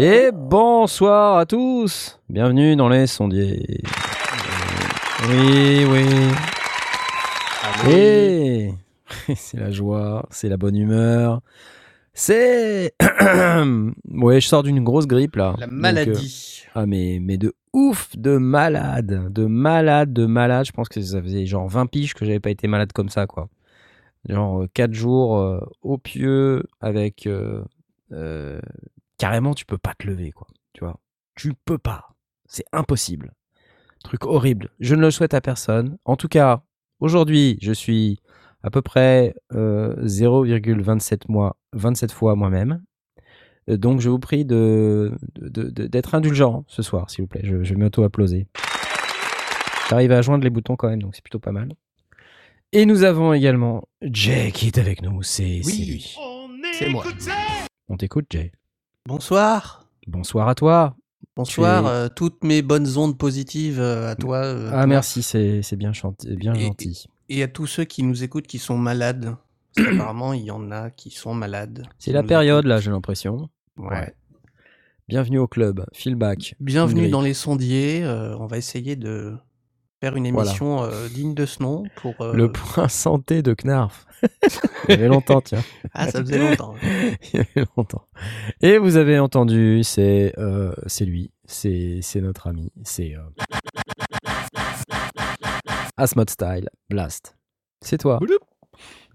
Et bonsoir à tous Bienvenue dans les sondiers. Oui, oui. Et c'est la joie, c'est la bonne humeur. C'est... ouais, je sors d'une grosse grippe là. La Donc, maladie. euh, ah mais, mais de ouf, de malade, de malade, de malade. Je pense que ça faisait genre 20 piges que j'avais pas été malade comme ça, quoi. Genre 4 jours euh, au pieu avec... euh, euh, carrément, tu peux pas te lever, quoi. Tu vois Tu peux pas. C'est impossible. Truc horrible. Je ne le souhaite à personne. En tout cas, aujourd'hui, je suis à peu près euh, 0,27 mois, 27 fois moi-même. Euh, Donc, je vous prie de, de- de- d'être indulgent ce soir, s'il vous plaît. Je, je vais m'auto-applauser. J'arrive à joindre les boutons quand même, donc c'est plutôt pas mal. Et nous avons également Jay qui est avec nous. C'est c'est lui. C'est moi. On t'écoute, Jay. Bonsoir. Bonsoir à toi. Bonsoir. Es- euh, toutes mes bonnes ondes positives euh, à toi. euh, Ah, merci, c'est bien, chanti- bien Et- gentil. Et à tous ceux qui nous écoutent qui sont malades. Parce qu'apparemment, il y en a qui sont malades. C'est la période, là, j'ai l'impression. Ouais. Ouais. Bienvenue au club. Feelback. Bienvenue Ingrid. dans les sondiers. on va essayer de faire une Voilà. émission euh, digne de ce nom pour. euh, Le point santé de Knarf. Il y avait longtemps, tiens. Ah, ça faisait longtemps. Il y avait longtemps. Et vous avez entendu, c'est euh, c'est lui, c'est c'est notre ami, c'est euh... Asmod Style Blast. C'est toi.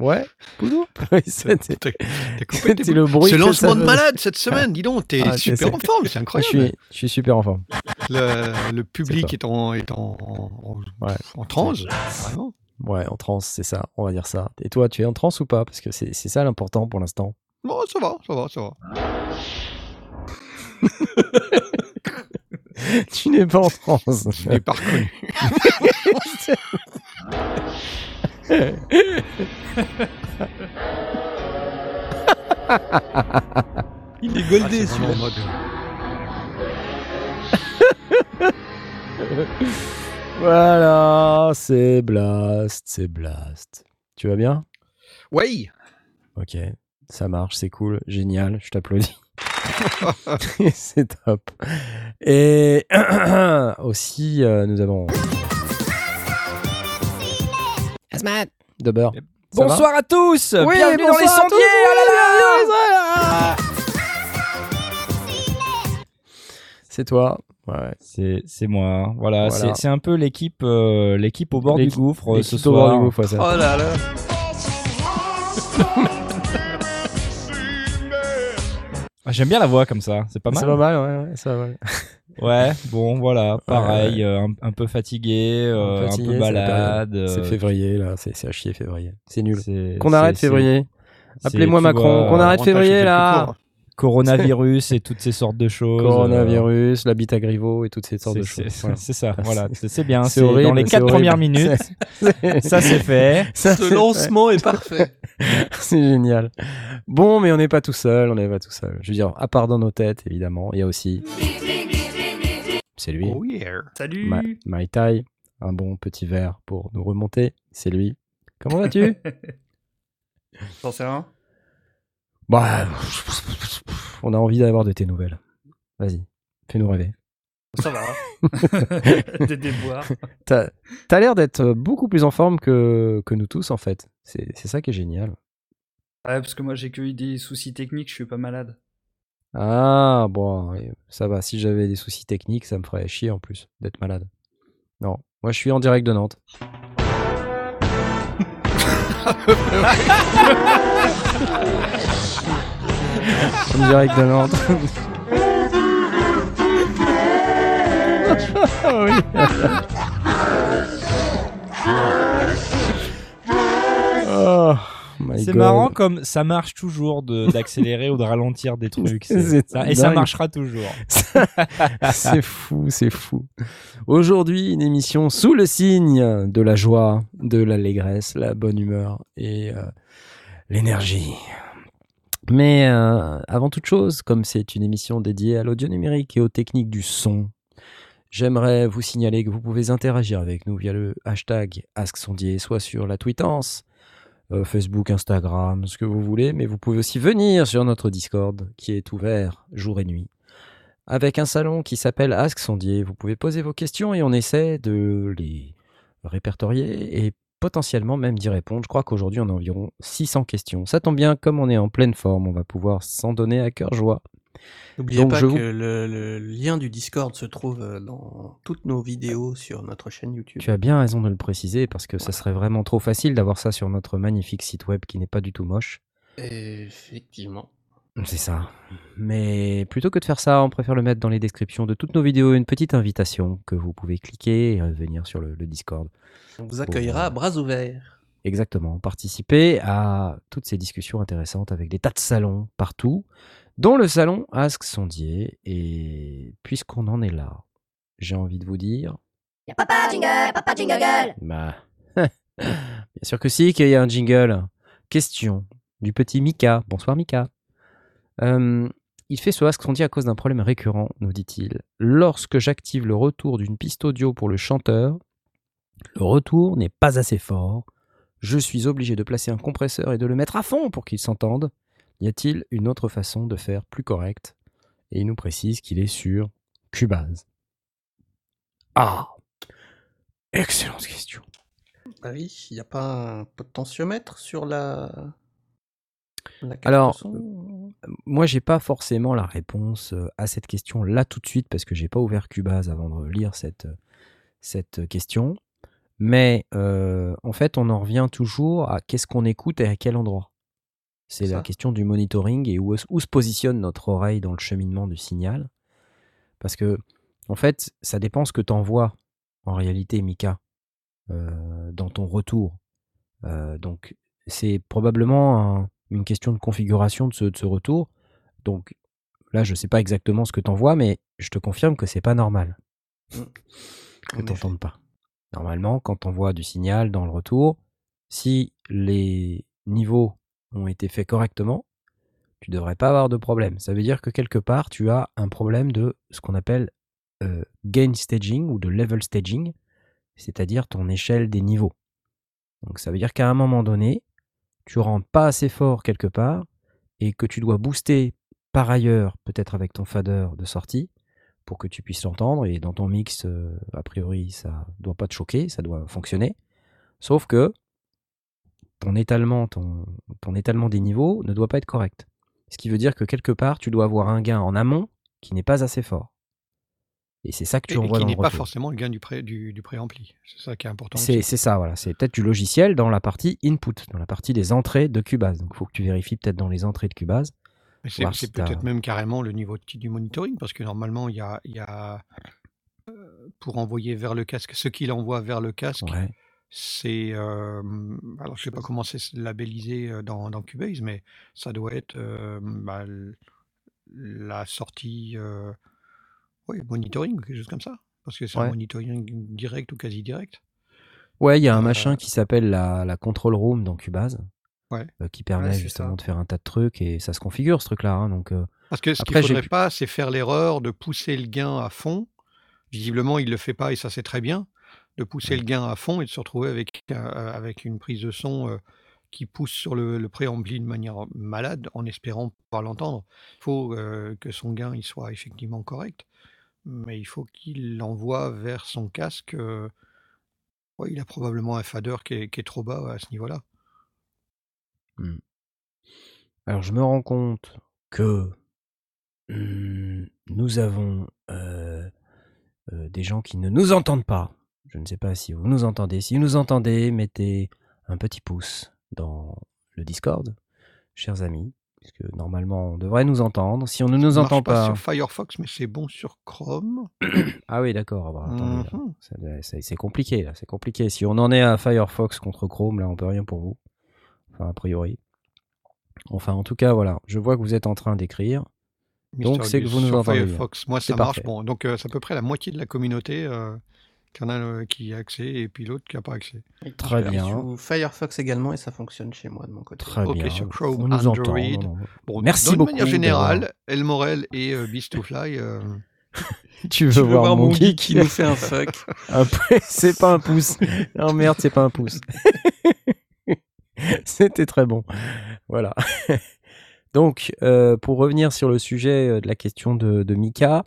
Ouais. Bouloup. Oui, c'était le bruit. Ce lancement de malade cette semaine, dis donc, t'es Ah, super en forme, c'est Je incroyable. suis, je suis super en forme. Le, le public est en, est en, en, Ouais. en transe, vraiment. Ouais, en transe, c'est ça, on va dire ça. Et toi, tu es en transe ou pas? Parce que c'est c'est ça l'important pour l'instant. Bon, ça va, ça va, ça va. tu n'es pas en transe. Je l'ai pas reconnu. Il est Ah, vraiment en mode. voilà, c'est Blast, c'est Blast. Tu vas bien? Ouais, Ok, ça marche, c'est cool, génial, je t'applaudis. c'est top. Et aussi, euh, nous avons. De beurre. Ça Bonsoir à tous Oui, Bienvenue dans les sondiers ah là C'est toi. Ouais. C'est c'est moi, voilà, Voilà. c'est- c'est un peu l'équipe euh, l'équipe au bord du gouffre euh, ce L'équipe au bord soir. du gouffre, ça. Oh là là. Ah, J'aime bien la voix comme ça, c'est pas C'est mal. pas mal, ouais, ouais, c'est pas mal. Ouais, bon voilà, pareil, euh, un, un peu fatigué, euh, un, peu malade. période. C'est euh, février, là, c'est c'est à chier février. C'est nul. Qu'on arrête février. Appelez-moi Macron, qu'on arrête février, là. court. Coronavirus et toutes ces sortes de choses. euh, Coronavirus, la bite à Griveaux et toutes ces sortes de choses. c'est ça, voilà, c'est bien. C'est horrible, dans les c'est quatre horrible. premières minutes, ça c'est fait. Ça, Ce lancement est parfait. C'est génial. Bon, mais on n'est pas tout seul, on n'est pas tout seul. Je veux dire, à part dans nos têtes, évidemment, il y a aussi. C'est lui, Oh yeah. Salut Ma Mai Tai, un bon petit verre pour nous remonter. C'est lui. Comment vas-tu? T'en sais rien? Bah, on a envie d'avoir de tes nouvelles. Vas-y, fais-nous rêver. Ça va. Des déboires. T'as as, l'air d'être beaucoup plus en forme que, que nous tous, en fait. C'est c'est ça qui est génial. Ouais, parce que moi j'ai que eu des soucis techniques, je suis pas malade. Ah, bon, ça va. Si j'avais des soucis techniques, ça me ferait chier en plus d'être malade. Non, moi je suis en direct de Nantes. en direct de Nantes. Oui. oh C'est marrant comme ça marche toujours d'accélérer ou de ralentir des trucs. ça- et ça marchera toujours. c'est fou, c'est fou. Aujourd'hui, une émission sous le signe de la joie, de l'allégresse, la bonne humeur et euh, l'énergie. Mais euh, avant toute chose, comme c'est une émission dédiée à l'audio numérique et aux techniques du son, j'aimerais vous signaler que vous pouvez interagir avec nous via le hashtag AskSondier, soit sur la tweetance, euh, Facebook, Instagram, ce que vous voulez, mais vous pouvez aussi venir sur notre Discord qui est ouvert jour et nuit avec un salon qui s'appelle Ask Sondier. Vous pouvez poser vos questions et on essaie de les répertorier et potentiellement même d'y répondre. Je crois qu'aujourd'hui on a environ 600 questions. Ça tombe bien, comme on est en pleine forme, on va pouvoir s'en donner à cœur joie. N'oubliez pas je que vous- le, le lien du Discord se trouve euh, dans toutes nos vidéos sur notre chaîne YouTube. Tu as bien raison de le préciser parce que ça serait vraiment trop facile d'avoir ça sur notre magnifique site web qui n'est pas du tout moche. Effectivement. C'est ça. Mais plutôt que de faire ça, on préfère le mettre dans les descriptions de toutes nos vidéos, une petite invitation que vous pouvez cliquer et euh, venir sur le- le Discord. On vous accueillera à bras ouverts. Exactement, participer à toutes ces discussions intéressantes avec des tas de salons partout, dont le salon Ask Sondier. Et puisqu'on en est là, j'ai envie de vous dire. Y'a papa jingle, papa jingle. Bah, bien sûr que si, qu'il y a un jingle. Question du petit Mika. Bonsoir Mika. Euh, il fait ce Ask Sondier à cause d'un problème récurrent, nous dit-il. Lorsque j'active le retour d'une piste audio pour le chanteur, le retour n'est pas assez fort. Je suis obligé de placer un compresseur et de le mettre à fond pour qu'il s'entende. Y a-t-il une autre façon de faire plus correcte Et il nous précise qu'il est sur Cubase. Ah Excellente question. Ah oui, il n'y a pas un potentiomètre sur la. Alors, son Moi, j'ai pas forcément la réponse euh, à cette question là tout de suite parce que j'ai pas ouvert Cubase avant de lire cette, cette question. Mais euh, en fait, on en revient toujours à qu'est-ce qu'on écoute et à quel endroit? C'est la question du monitoring et où, où se positionne notre oreille dans le cheminement du signal. Parce que, en fait, ça dépend ce que tu envoies en réalité, Mika, euh, dans ton retour. Euh, donc, c'est probablement un- une question de configuration de ce, de ce retour. Donc, là, je sais pas exactement ce que tu envoies, mais je te confirme que c'est pas normal que En tu effet. n'entendes pas. Normalement, quand on voit du signal dans le retour, si les niveaux ont été faits correctement, tu devrais pas avoir de problème. Ça veut dire que quelque part, tu as un problème de ce qu'on appelle euh, gain staging ou de level staging, c'est-à-dire ton échelle des niveaux. Donc ça veut dire qu'à un moment donné, tu rentres pas assez fort quelque part et que tu dois booster par ailleurs, peut-être avec ton fader de sortie, pour que tu puisses l'entendre. Et dans ton mix, euh, a priori, ça doit pas te choquer, ça doit fonctionner. Sauf que ton étalement, ton, ton étalement des niveaux ne doit pas être correct. Ce qui veut dire que quelque part, tu dois avoir un gain en amont qui n'est pas assez fort. Et c'est ça que tu Et, et envoies qui dans n'est pas forcément le gain du, pré, du. C'est ça qui est important. C'est ça, voilà. C'est peut-être du logiciel dans la partie input, dans la partie des entrées de Cubase. Donc il faut que tu vérifies peut-être dans les entrées de Cubase. C'est si peut-être même carrément le niveau de- du monitoring, parce que normalement, il y a, il y a, euh, pour envoyer vers le casque, ce qu'il envoie vers le casque, Ouais. C'est, euh, alors je sais pas comment c'est labellisé dans, dans Cubase, mais ça doit être euh, bah, la sortie, euh, oui, monitoring, quelque chose comme ça, parce que c'est Ouais. un monitoring direct ou quasi direct. Ouais, il y a un machin qui s'appelle la, la control room dans Cubase. Ouais. qui permet Ouais, justement ça. de faire un tas de trucs et ça se configure ce truc-là. hein, donc, Parce que ce qu'il j'ai faudrait pu- pas, c'est faire l'erreur de pousser le gain à fond. Visiblement, il le fait pas et ça c'est très bien. De pousser le gain à fond et de se retrouver avec, euh, avec une prise de son euh, qui pousse sur le, le de manière malade en espérant pouvoir l'entendre. Il faut euh, que son gain il soit effectivement correct, mais il faut qu'il l'envoie vers son casque. il a probablement un fader qui est, trop bas à ce niveau-là. Alors, je me rends compte que hum, nous avons des gens qui ne nous entendent pas. Je ne sais pas si vous nous entendez. Si vous nous entendez, mettez un petit pouce dans le Discord, chers amis, puisque normalement on devrait nous entendre. Si on ne nous entend pas, sur Firefox, mais c'est bon sur Chrome. ah oui, d'accord. bah. Mhm. C'est compliqué là, c'est compliqué. Si on en est à Firefox contre Chrome, là, on peut rien pour vous. Enfin, a priori. Enfin, en tout cas, voilà. Je vois que vous êtes en train d'écrire. Donc, c'est que vous nous entendez. Firefox. Moi, ça marche. parfait. Bon, donc euh, c'est à peu près la moitié de la communauté euh, qui en a euh, qui a accès et puis l'autre qui n'a pas accès. Très Je bien. joue Firefox également et ça fonctionne chez moi de mon côté. Très Ok, bien. sur Chrome, on nous Android. entend. non, non. Bon, Merci beaucoup manière d'avoir- générale, El Morel et euh, Beast to Fly. euh, Tu veux, Tu veux voir, mon geek qui nous fait un fuck c'est pas un pouce. Non merde, c'est pas un pouce. C'était très bon. Voilà. Donc, euh, pour revenir sur le sujet de la question de, de Mika,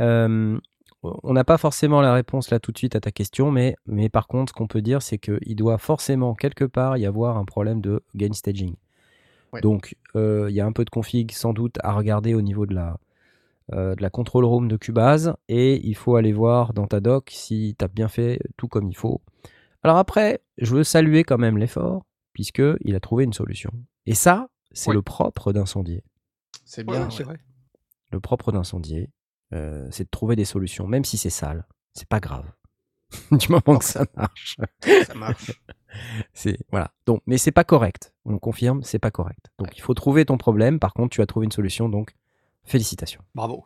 euh, on n'a pas forcément la réponse là tout de suite à ta question, mais, mais par contre, ce qu'on peut dire, c'est qu'il doit forcément quelque part y avoir un problème de gain staging. Ouais. Donc, euh, il y a un peu de config sans doute à regarder au niveau de la, euh, de la control room de Cubase et il faut aller voir dans ta doc si tu as bien fait tout comme il faut. Alors après, je veux saluer quand même l'effort puisque il a trouvé une solution. Et ça, c'est Ouais. le propre d'un sondier. C'est ouais, bien. c'est ouais. vrai. Le propre d'un sondier, euh, c'est de trouver des solutions, même si c'est sale. C'est pas grave. du moment que ça marche. Ça marche. C'est voilà. Donc, mais c'est pas correct. On confirme, c'est pas correct. Donc, il faut trouver ton problème. Par contre, tu as trouvé une solution. Donc, félicitations. Bravo.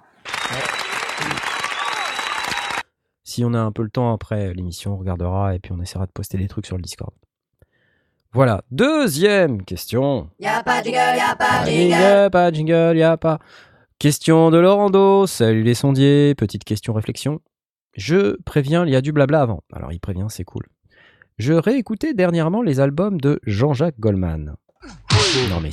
Si on a un peu le temps après l'émission, on regardera et puis on essaiera de poster des trucs sur le Discord. Voilà. Deuxième question. Y'a pas de jingle, y'a pas Pas de de jingle. pas de jingle, y a pas. Question de Laurando. Salut les sondiers. Petite question réflexion. Je préviens, il y a du blabla avant. Alors il prévient, c'est cool. Je réécoutais dernièrement les albums de Jean-Jacques Goldman. Non mais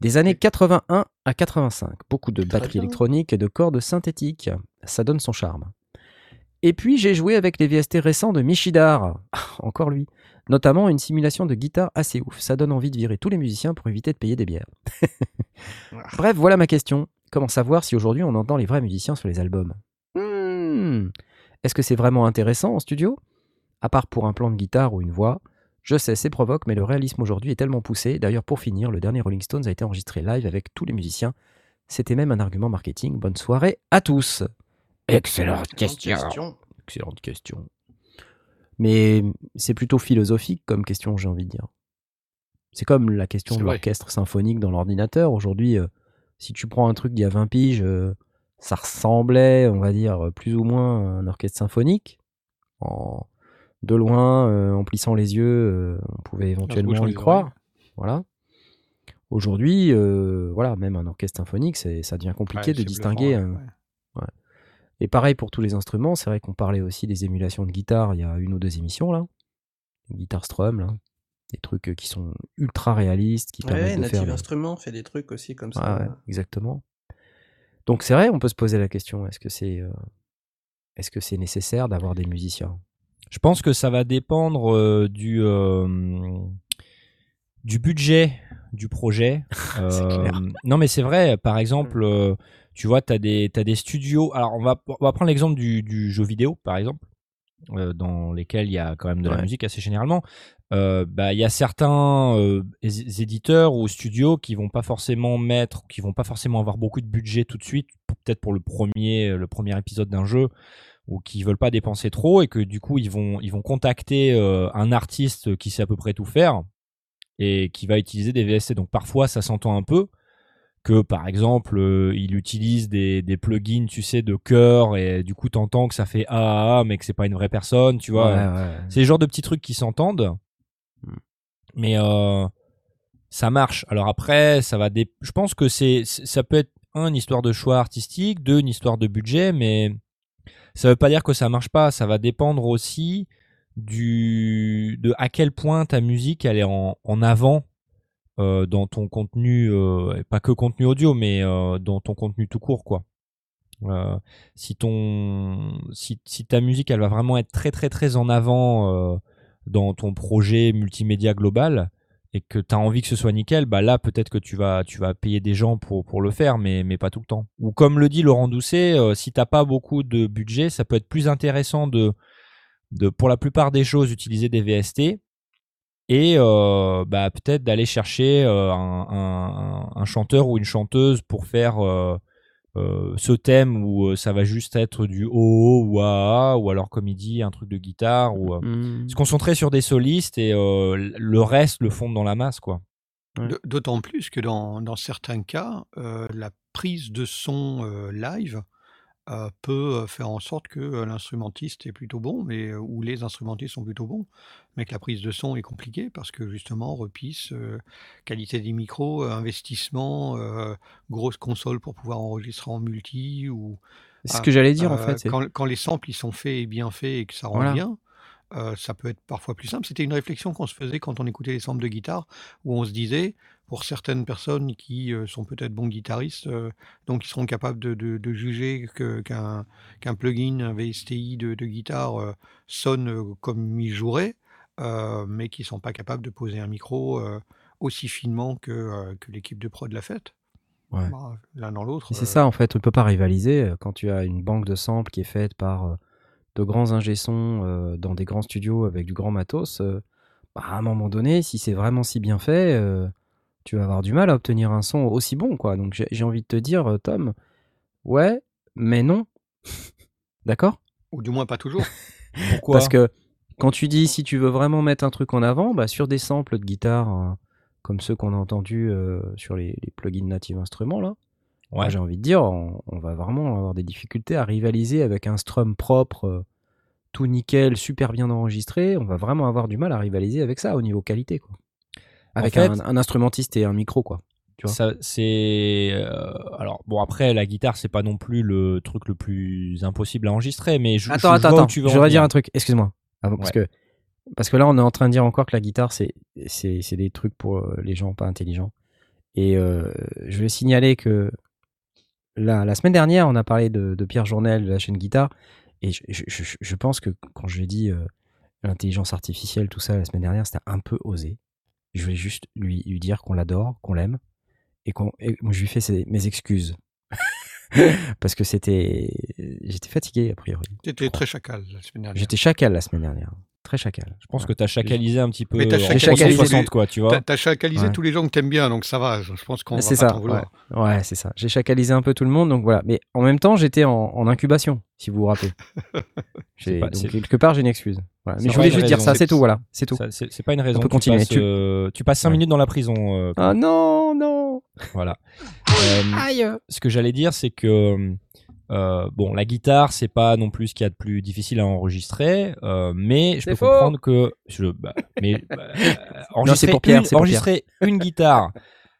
des années 81 à 85, beaucoup de batteries électroniques et de cordes synthétiques. Ça donne son charme. Et puis j'ai joué avec les VST récents de Michidar, encore lui, notamment une simulation de guitare assez ouf. Ça donne envie de virer tous les musiciens pour éviter de payer des bières. Bref, voilà ma question. Comment savoir si aujourd'hui on entend les vrais musiciens sur les albums? Hmm. Est-ce que c'est vraiment intéressant en studio? À part pour un plan de guitare ou une voix. Je sais, c'est provoque, mais le réalisme aujourd'hui est tellement poussé. D'ailleurs, pour finir, le dernier Rolling Stones a été enregistré live avec tous les musiciens. C'était même un argument marketing. Bonne soirée à tous. Excellente question. Excellente question. Mais c'est plutôt philosophique comme question, j'ai envie de dire. C'est comme la question de l'orchestre symphonique dans l'ordinateur. Aujourd'hui, euh, si tu prends un truc d'il y a 20 piges, euh, ça ressemblait, on va dire, plus ou moins à un orchestre symphonique. En, de loin, euh, en plissant les yeux, on pouvait éventuellement y croire. Voilà. Aujourd'hui, voilà, même un orchestre symphonique, c'est, ça devient compliqué Ouais, de distinguer. bluffant, un- ouais. Et pareil pour tous les instruments, c'est vrai qu'on parlait aussi des émulations de guitare il y a une ou deux émissions là. Guitare Strum là. Des trucs euh, qui sont ultra réalistes, qui Ouais, permettent de Native faire. des- Instruments fait des trucs aussi comme Ouais, ça. ouais, exactement. Donc c'est vrai, on peut se poser la question est-ce que c'est euh, est-ce que c'est nécessaire d'avoir des musiciens? Je pense que ça va dépendre euh, du euh, du budget du projet. Euh, clair. non, mais c'est vrai. Par exemple, euh, tu vois, tu as des t'as des studios. Alors, on va on va prendre l'exemple du, du jeu vidéo, par exemple, euh, dans lesquels il y a quand même de la musique assez généralement. Euh, bah, il y a certains euh, éditeurs ou studios qui vont pas forcément mettre, qui vont pas forcément avoir beaucoup de budget tout de suite, peut-être pour le premier le premier épisode d'un jeu ou qui veulent pas dépenser trop et que du coup ils vont ils vont contacter euh, un artiste qui sait à peu près tout faire et qui va utiliser des VST. Donc parfois ça s'entend un peu que par exemple euh, il utilise des, des plugins tu sais de chœur et du coup t'entends que ça fait ah ah, ah mais que c'est pas une vraie personne tu vois. Ouais, ouais. C'est le genre de petits trucs qui s'entendent. Hmm. Mais euh, ça marche. Alors après, ça va dé- je pense que c'est- ça peut être un une histoire de choix artistique, deux une histoire de budget, mais ça veut pas dire que ça marche pas. Ça va dépendre aussi du de à quel point ta musique elle est en, en avant euh, dans ton contenu, euh, pas que contenu audio, mais euh, dans ton contenu tout court quoi. Euh, si ton si, si ta musique elle va vraiment être très très très en avant euh, dans ton projet multimédia global et que tu as envie que ce soit nickel, bah là peut-être que tu vas tu vas payer des gens pour pour le faire mais mais pas tout le temps. Ou comme le dit Laurent Doucet, euh, si t'as pas beaucoup de budget, ça peut être plus intéressant de de pour la plupart des choses utiliser des VST et euh, bah peut-être d'aller chercher euh, un, un- un chanteur ou une chanteuse pour faire euh, euh, ce thème où ça va juste être du oh ou ah ou alors comme il dit un truc de guitare ou euh, Hmm. se concentrer sur des solistes et euh, le reste le fondre dans la masse quoi. Ouais. D'autant plus que dans, dans certains cas, euh, la prise de son euh, live euh, peut euh, faire en sorte que l'instrumentiste est plutôt bon, mais ou les instrumentistes sont plutôt bons, mais que la prise de son est compliquée parce que justement, repisse, euh, qualité des micros, investissement, grosse console pour pouvoir enregistrer en multi ou C'est ce ah, que j'allais dire en euh, fait. c'est- quand, quand les samples ils sont faits et bien faits et que ça rend Voilà. bien, ça peut être parfois plus simple. C'était une réflexion qu'on se faisait quand on écoutait les samples de guitare, où on se disait, pour certaines personnes qui euh, sont peut-être bons guitaristes, euh, donc qui seront capables de, de- de juger qu'un plugin, un VSTI de, de guitare euh, sonne comme il jouerait, mais qui ne sont pas capables de poser un micro aussi finement que, que l'équipe de prod l'a fait. Ouais. Bah, L'un dans l'autre. C'est ça en fait, on peut pas rivaliser quand tu as une banque de samples qui est faite par de grands ingé-sons euh, dans des grands studios avec du grand matos. euh, bah, à un moment donné, si c'est vraiment si bien fait, euh, tu vas avoir du mal à obtenir un son aussi bon quoi. Donc j'ai envie de te dire, euh, Tom, ouais, mais non, d'accord? Ou du moins pas toujours. Pourquoi? Parce que quand tu dis si tu veux vraiment mettre un truc en avant, bah, sur des samples de guitare euh, comme ceux qu'on a entendus euh, sur les, les plugins Native Instruments là. Ouais. J'ai envie de dire, on, on va vraiment avoir des difficultés à rivaliser avec un strum propre, euh, tout nickel, super bien enregistré. On va vraiment avoir du mal à rivaliser avec ça au niveau qualité, quoi. En Avec fait- un, un instrumentiste et un micro, quoi. tu vois. Ça, c'est euh, alors bon après la guitare c'est pas non plus le truc le plus impossible à enregistrer mais je, Attends, je attends, attends. tu veux Je voudrais dire un truc. Excuse-moi. Avant, parce que parce que là, on est en train de dire encore que la guitare, c'est c'est c'est des trucs pour euh, les gens pas intelligents. Et euh, je vais signaler que la, la semaine dernière, on a parlé de, de Pierre Journel de la chaîne Guitare, et je, je, je- je pense que quand j'ai dit euh, l'intelligence artificielle, tout ça la semaine dernière, c'était un peu osé. Je vais juste lui, lui dire qu'on l'adore, qu'on l'aime, et qu'on moi, je lui fais ses- mes excuses. Parce que c'était. J'étais fatigué, a priori. C'était très chacal la semaine dernière. J'étais chacal la semaine dernière. Très chacal. je pense que t'as chacalisé un petit peu Mais t'as chacalisé 360 les- quoi tu vois T'as chacalisé Ouais. tous les gens que t'aimes bien, donc ça va. Je pense qu'on va C'est pas ça. t'en vouloir. Ouais, Ouais, c'est ça. J'ai chacalisé un peu tout le monde, donc voilà. Mais en même temps, j'étais en, en incubation, si vous vous rappelez. Donc quelque part, j'ai une excuse. Voilà. Mais je voulais juste dire ça, c'est tout. Voilà, c'est tout. C'est pas une raison peut tu continuer. passes, euh, tu passes 5 Ouais. minutes dans la prison euh, Ah non, non. voilà Euh, Aïe. ce que j'allais dire, c'est que bon, la guitare, c'est pas non plus ce qu'il y a de plus difficile à enregistrer, mais je peux faux. comprendre que je, bah, mais bah, enregistrer, pour Pierre, une, pour enregistrer une guitare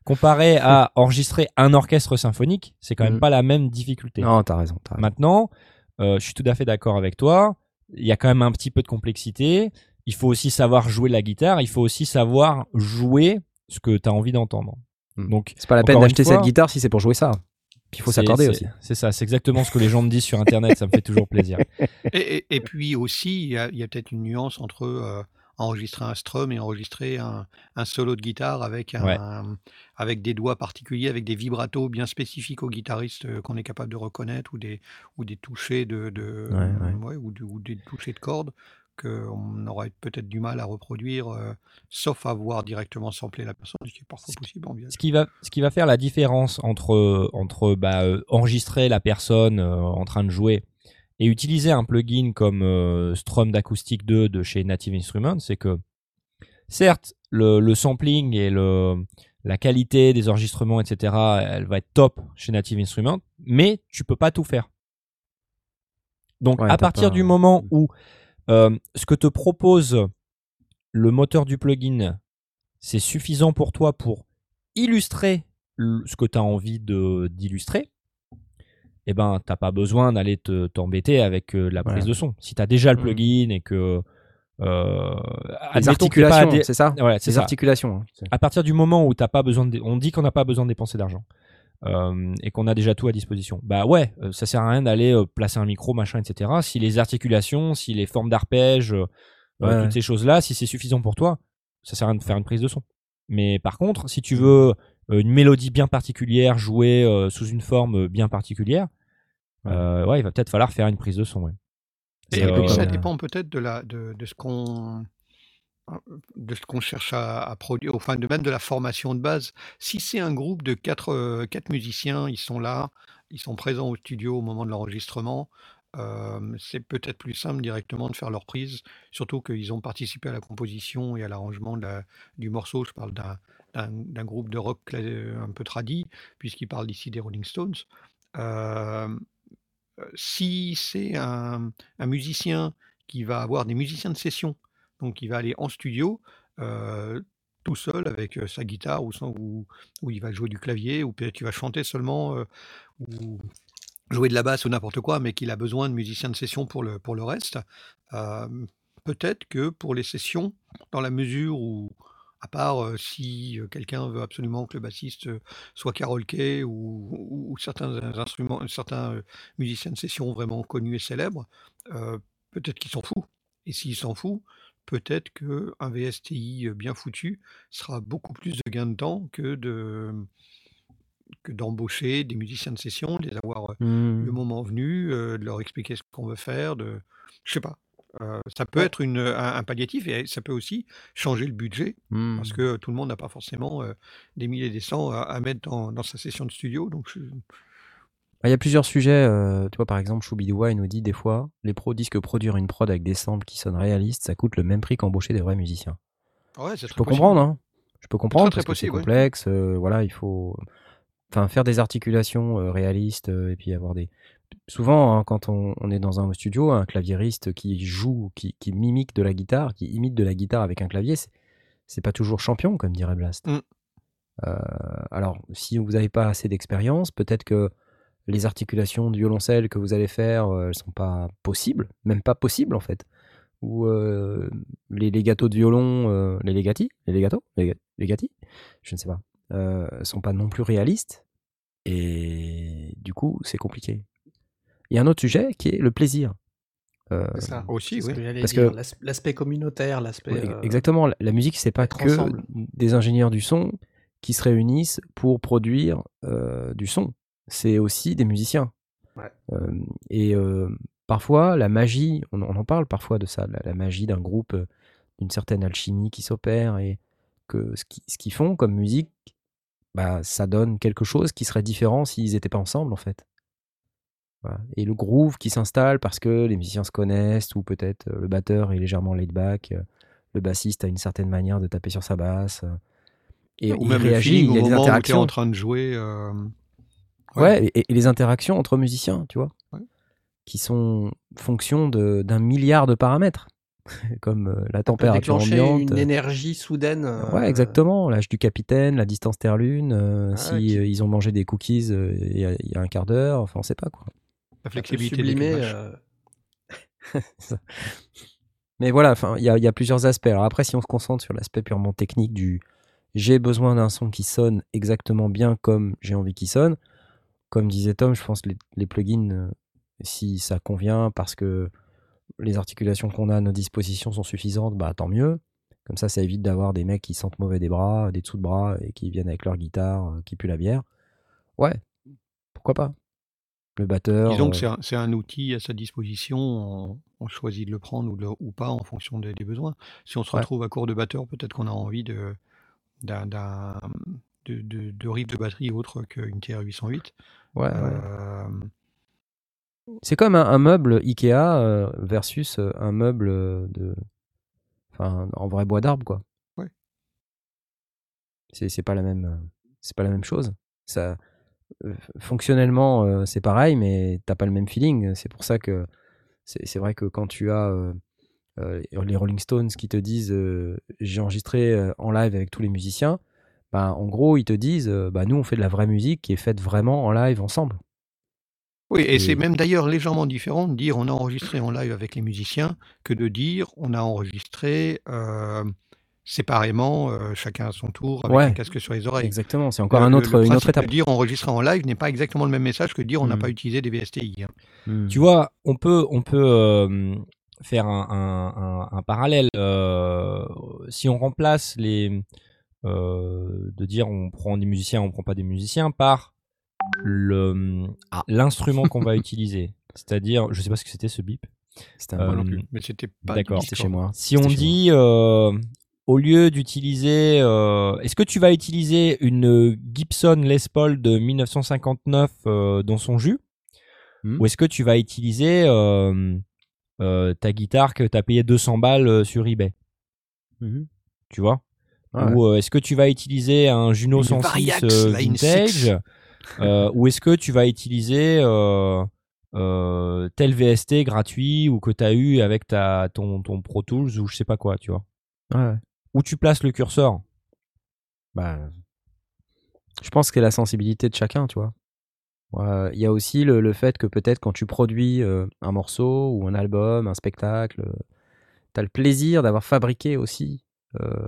comparé à enregistrer un orchestre symphonique, c'est quand même Mhm. pas la même difficulté. Non, t'as raison. Maintenant, je suis tout à fait d'accord avec toi. Il y a quand même un petit peu de complexité. Il faut aussi savoir jouer la guitare. Il faut aussi savoir jouer ce que tu as envie d'entendre. Hmm. Donc, C'est pas la peine d'acheter cette guitare si c'est pour jouer ça. Puis il faut s'accorder aussi. C'est ça, c'est exactement ce que les gens me disent sur Internet. ça me fait toujours plaisir. Et, et- et puis aussi, il y a, il y a peut-être une nuance entre euh, enregistrer un strum et enregistrer un, un solo de guitare avec, un, Ouais. avec des doigts particuliers, avec des vibratos bien spécifiques aux guitaristes euh, qu'on est capable de reconnaître ou des, ou des touchés de, de- Ouais, ouais. ouais, ou, de- ou des touchés de cordes qu'on aurait peut-être du mal à reproduire, euh, sauf à voir directement sampler la personne, ce qui est parfois possible en bien. Ce qui va, ce qui va faire la différence entre, entre bah, euh, enregistrer la personne euh, en train de jouer et utiliser un plugin comme euh, Strum d'Acoustic 2 de chez Native Instruments, c'est que certes, le, le sampling et le, la qualité des enregistrements, etc., elle va être top chez Native Instruments, mais tu peux pas tout faire. Donc, Ouais, à partir pas- du moment où euh, ce que te propose le moteur du plugin, c'est suffisant pour toi pour illustrer ce que tu as envie d'illustrer, eh ben, t'as pas besoin d'aller te- t'embêter avec euh, la prise Ouais. de son. Si tu as déjà le Mhm. plugin et que. Euh, Les articulations, c'est ça? Ouais, c'est Les ça. articulations. hein. À partir du moment où t'as pas besoin de, on dit qu'on n'a pas besoin de dépenser d'argent euh, et qu'on a déjà tout à disposition. Bah ouais, euh, ça sert à rien d'aller euh, placer un micro, machin, etc. Si les articulations, si les formes d'arpège, Ouais, ouais. toutes ces choses-là, si c'est suffisant pour toi, ça sert à rien de faire une prise de son. Mais par contre, si tu veux euh, une mélodie bien particulière jouée euh, sous une forme bien particulière, euh, ouais, il va peut-être falloir faire une prise de son. Ouais. Et, C'est, et puis euh, ça dépend peut-être de, la, de, de ce qu'on de ce qu'on cherche à, à produire, enfin de même de la formation de base. Si c'est un groupe de quatre, euh, quatre musiciens, ils sont là, ils sont présents au studio au moment de l'enregistrement, euh, c'est peut-être plus simple directement de faire leur prise, surtout qu'ils ont participé à la composition et à l'arrangement la- du morceau. Je parle d'un groupe de rock euh, un peu tradit, puisqu'ils parlent ici des Rolling Stones. Euh, si c'est un, musicien qui va avoir des musiciens de session, donc il va aller en studio euh, tout seul avec sa guitare ou, son- ou, il va jouer du clavier ou peut-être il va chanter seulement ou jouer de la basse ou n'importe quoi, mais qu'il a besoin de musiciens de session pour le, pour le reste. peut-être que pour les sessions, dans la mesure où, à part euh, si euh, quelqu'un veut absolument que le bassiste euh, soit Carol Kay ou, ou- ou certains instruments, certains musiciens de session vraiment connus et célèbres, peut-être qu'il s'en fout. Et s'il s'en fout, peut-être qu'un VSTI bien foutu sera beaucoup plus de gain de temps que de que d'embaucher des musiciens de session, de les avoir le moment venu, de leur expliquer ce qu'on veut faire, de je sais pas. Euh, ça peut Ouais. être une, un, un palliatif et ça peut aussi changer le budget parce que tout le monde n'a pas forcément euh, des milliers et des cents à, à mettre dans, dans sa session de studio. Donc je- Bah, Il y a plusieurs sujets. euh, tu vois, par exemple, Choubidoua, il nous dit des fois, les pros disent que produire une prod avec des samples qui sonnent réalistes, ça coûte le même prix qu'embaucher des vrais musiciens. ouais, Je peux comprendre, hein. Je peux comprendre parce que c'est ouais. complexe. voilà, il faut, enfin, faire des articulations réalistes et puis avoir des. Souvent, hein, quand on, on est dans un studio, un claviériste qui joue, qui, qui mimique de la guitare, qui imite de la guitare avec un clavier, c'est- pas toujours champion, comme dirait Blast. Mm. Euh, alors, si vous n'avez pas assez d'expérience, peut-être que les articulations de violoncelle que vous allez faire, euh, elles sont pas possibles, même pas possibles en fait. Ou euh, les legatos de violon, euh, les legati, les legatos, les legati, je ne sais pas, euh, sont pas non plus réalistes. Et du coup, c'est compliqué. Il y a un autre sujet qui est le plaisir. Euh, C'est ça. Aussi, oui. que Parce dire. que- L'as- L'aspect communautaire, l'aspect. Ouais, euh, Exactement. La- La musique, c'est pas être que ensemble. des ingénieurs du son qui se réunissent pour produire euh, du son. C'est aussi des musiciens. Ouais. Euh, et euh, parfois, la magie, on, on en parle parfois de ça, la, la magie d'un groupe, d'une certaine alchimie qui s'opère et que ce qu'ils font comme musique, bah, ça donne quelque chose qui serait différent s'ils n'étaient pas ensemble en fait. Voilà. Et le groove qui s'installe parce que les musiciens se connaissent ou peut-être euh, le batteur est légèrement laid back, euh, le bassiste a une certaine manière de taper sur sa basse. euh, et Ou il même réagit, il y a des interactions. en train de jouer. euh, Ouais, et, et les interactions entre musiciens, tu vois, Ouais. qui sont fonction de- d'un milliard de paramètres, comme euh, la température ambiante. une énergie soudaine. euh, Ouais, exactement. L'âge du capitaine, la distance Terre-Lune, euh, Ah, si euh, ils ont mangé des cookies euh, il y, y a un quart d'heure, enfin, on sait pas quoi. La flexibilité euh, Mais voilà, enfin, il y a, il y a plusieurs aspects. Alors après, si on se concentre sur l'aspect purement technique du j'ai besoin d'un son qui sonne exactement bien comme j'ai envie qu'il sonne, comme disait Tom, je pense que les, les plugins, euh, si ça convient parce que les articulations qu'on a à nos dispositions sont suffisantes, bah tant mieux. Comme ça, ça évite d'avoir des mecs qui sentent mauvais des bras, des dessous de bras et qui viennent avec leur guitare euh, qui pue la bière. Ouais, pourquoi pas. Le batteur. Disons que euh, c'est un, c'est un outil à sa disposition, on, on choisit de le prendre ou, de le- ou pas en fonction des, des besoins. Si on se Ouais. retrouve à court de batteur, peut-être qu'on a envie de, d'un, de, de, de riff de batterie autre qu'une TR-808. ouais, ouais. Euh, C'est comme un, un meuble Ikea euh, versus euh, un meuble de, enfin, en vrai bois d'arbre quoi. Ouais. C'est pas la même, c'est pas la même chose. Ça, fonctionnellement euh, c'est pareil, mais t'as pas le même feeling. C'est pour ça que c'est vrai que quand tu as euh, euh, les Rolling Stones qui te disent euh, j'ai enregistré euh, en live avec tous les musiciens, bah, en gros ils te disent euh, bah nous on fait de la vraie musique qui est faite vraiment en live ensemble. Oui, et Et- c'est même d'ailleurs légèrement différent de dire on a enregistré en live avec les musiciens que de dire on a enregistré euh, séparément, euh, chacun à son tour, avec Ouais. un casque sur les oreilles. Exactement, c'est encore Le- un autre, le une autre étape. de dire enregistré en live n'est pas exactement le même message que dire on n'a Mm. pas utilisé des VSTI. hein. Hmm. Tu vois, on peut, on peut euh, faire un, un- un- un parallèle. euh, si on remplace les, euh, de dire on prend des musiciens, on prend pas des musiciens, par le l'instrument qu'on va utiliser. C'est-à-dire, je sais pas ce que c'était ce bip. C'était un Euh, Moi bon- non plus, mais c'était pas d'accord. chez moi. Si on dit, euh, au lieu d'utiliser, euh, est-ce que tu vas utiliser une Gibson Les Paul de 1959 euh, dans son jus? Hmm. Ou est-ce que tu vas utiliser euh, ta guitare que tu as payé 200 balles sur eBay? Mhm. Tu vois? Ah ouais. Ou est-ce que tu vas utiliser un Juno Une 106 Variax euh, Line vintage? 6. Ou est-ce que tu vas utiliser tel VST gratuit ou que tu as eu avec ta, ton, ton Pro Tools ou je sais pas quoi, tu vois? Ouais. Où tu places le curseur Bah, je pense que c'est la sensibilité de chacun, tu vois. Il y a aussi le, le fait que peut-être quand tu produis euh, un morceau ou un album, un spectacle, tu as le plaisir d'avoir fabriqué aussi euh,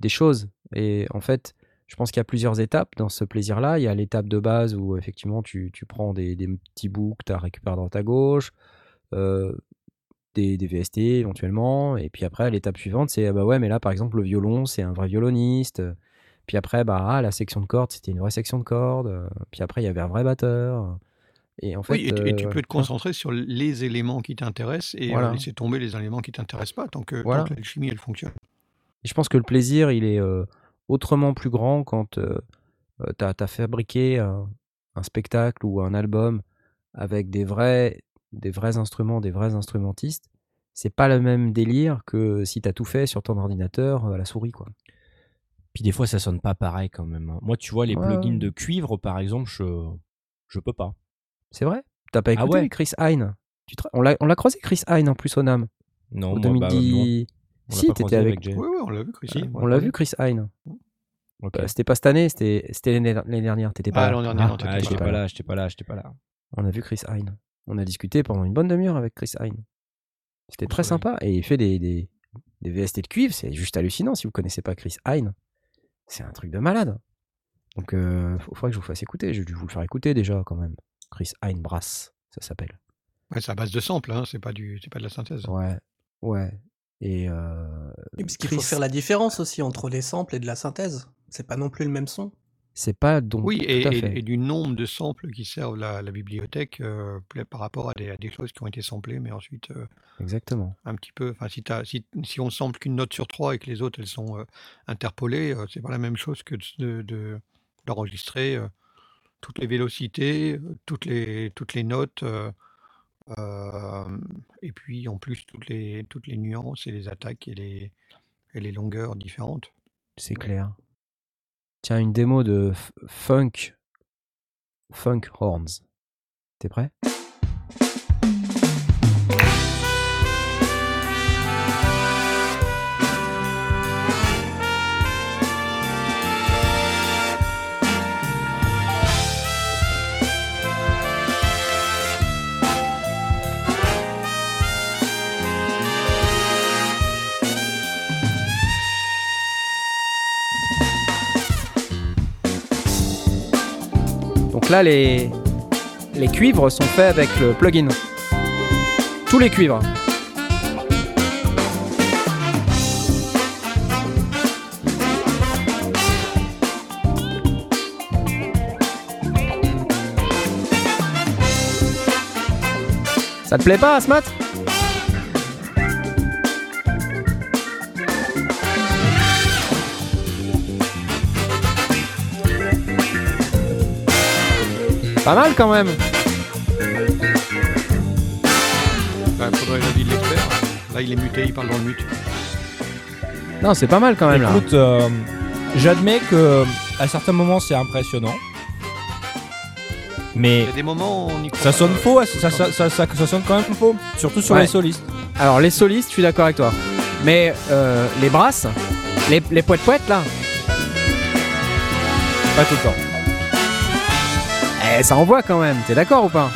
des choses. Et en fait, je pense qu'il y a plusieurs étapes dans ce plaisir-là. Il y a l'étape de base où effectivement tu, tu prends des, des petits bouts que tu à droite à gauche, euh, des, des VST éventuellement. Et puis après, l'étape suivante, c'est ah bah ouais, mais là par exemple, le violon, c'est un vrai violoniste. Puis après, bah, ah, la section de cordes, c'était une vraie section de cordes. Euh, Puis après, il y avait un vrai batteur. Et en fait, Oui, et, tu- et tu euh, peux te concentrer sur les éléments qui t'intéressent et euh, Voilà. laisser tomber les éléments qui t'intéressent pas tant que, Voilà. que l'alchimie elle fonctionne. Et je pense que le plaisir, il est euh, autrement plus grand quand tu as, fabriqué un, un spectacle ou un album avec des vrais, des vrais instruments, des vrais instrumentistes. C'est pas le même délire que si tu as tout fait sur ton ordinateur euh, à la souris. quoi. Puis des fois, ça sonne pas pareil quand même. hein. Moi, tu vois, les Ouais, plugins ouais. de cuivre, par exemple, je, je peux pas. C'est vrai? T'as pas Ah écouté ouais. Chris Hine? Tu te- On l'a on l'a croisé Chris Hine en plus au NAM Non, en moi, bah, 2010. On l'a si, pas t'étais avec. Jay. Oui, oui, on l'a vu, Chris. Euh, Ouais, on l'a ouais. vu Chris Hine. Bah, c'était pas cette année, c'était c'était l'année l'année dernière. T'étais pas Ah, là. l'an dernier, Ah, Ah, pas j'étais là. pas là, j'étais pas là, j'étais pas là. On a vu Chris Hine. On a discuté pendant une bonne demi-heure avec Chris Hine. C'était Au très soleil. sympa. Et il fait des, des, des VST de cuivre. C'est juste hallucinant si vous connaissez pas Chris Hine. C'est un truc de malade. Donc, il faudrait que je vous fasse écouter. J'ai dû vous le faire écouter déjà quand même. Chris Hine Brass, ça s'appelle. Ouais, c'est à base de samples, hein, c'est pas, du, c'est pas de la synthèse. Ouais. Ouais. Et euh, Oui, parce qu'il faut faire la différence aussi entre les samples et de la synthèse. C'est pas non plus le même son. C'est pas donc. Oui, et, tout à et- fait. et du nombre de samples qui servent la, la bibliothèque euh, par rapport à des, à des choses qui ont été samplées, mais ensuite euh, Exactement. un petit peu. Enfin, si, t'as- si, si on sample qu'une note sur trois et que les autres elles sont euh, interpolées, euh, c'est pas la même chose que de, de- d'enregistrer toutes les vélocités, toutes les, toutes les notes, et puis en plus toutes les, toutes les nuances et les attaques et les, et les longueurs différentes. C'est clair. Tiens, une démo de Funk. Funk Horns. T'es prêt? Donc là, les, les cuivres sont faits avec le plugin. Tous les cuivres. Ça te plaît pas, Asmat? Pas mal quand même. Il faudrait l'avis de l'expert. Là, il est muté, il parle dans le mute. Non, c'est pas mal quand même là. Écoute, euh, j'admets que à certains moments c'est impressionnant, mais Il y a des moments où on y croit ça sonne euh, faux, tout ça, le ça, temps. ça, ça- ça sonne quand même faux, surtout sur Ouais. les solistes. Alors les solistes, je suis d'accord avec toi. Mais euh, les brasses, les, les poètes poètes là, Pas tout le temps. Eh, ça envoie quand même. T'es d'accord ou pas?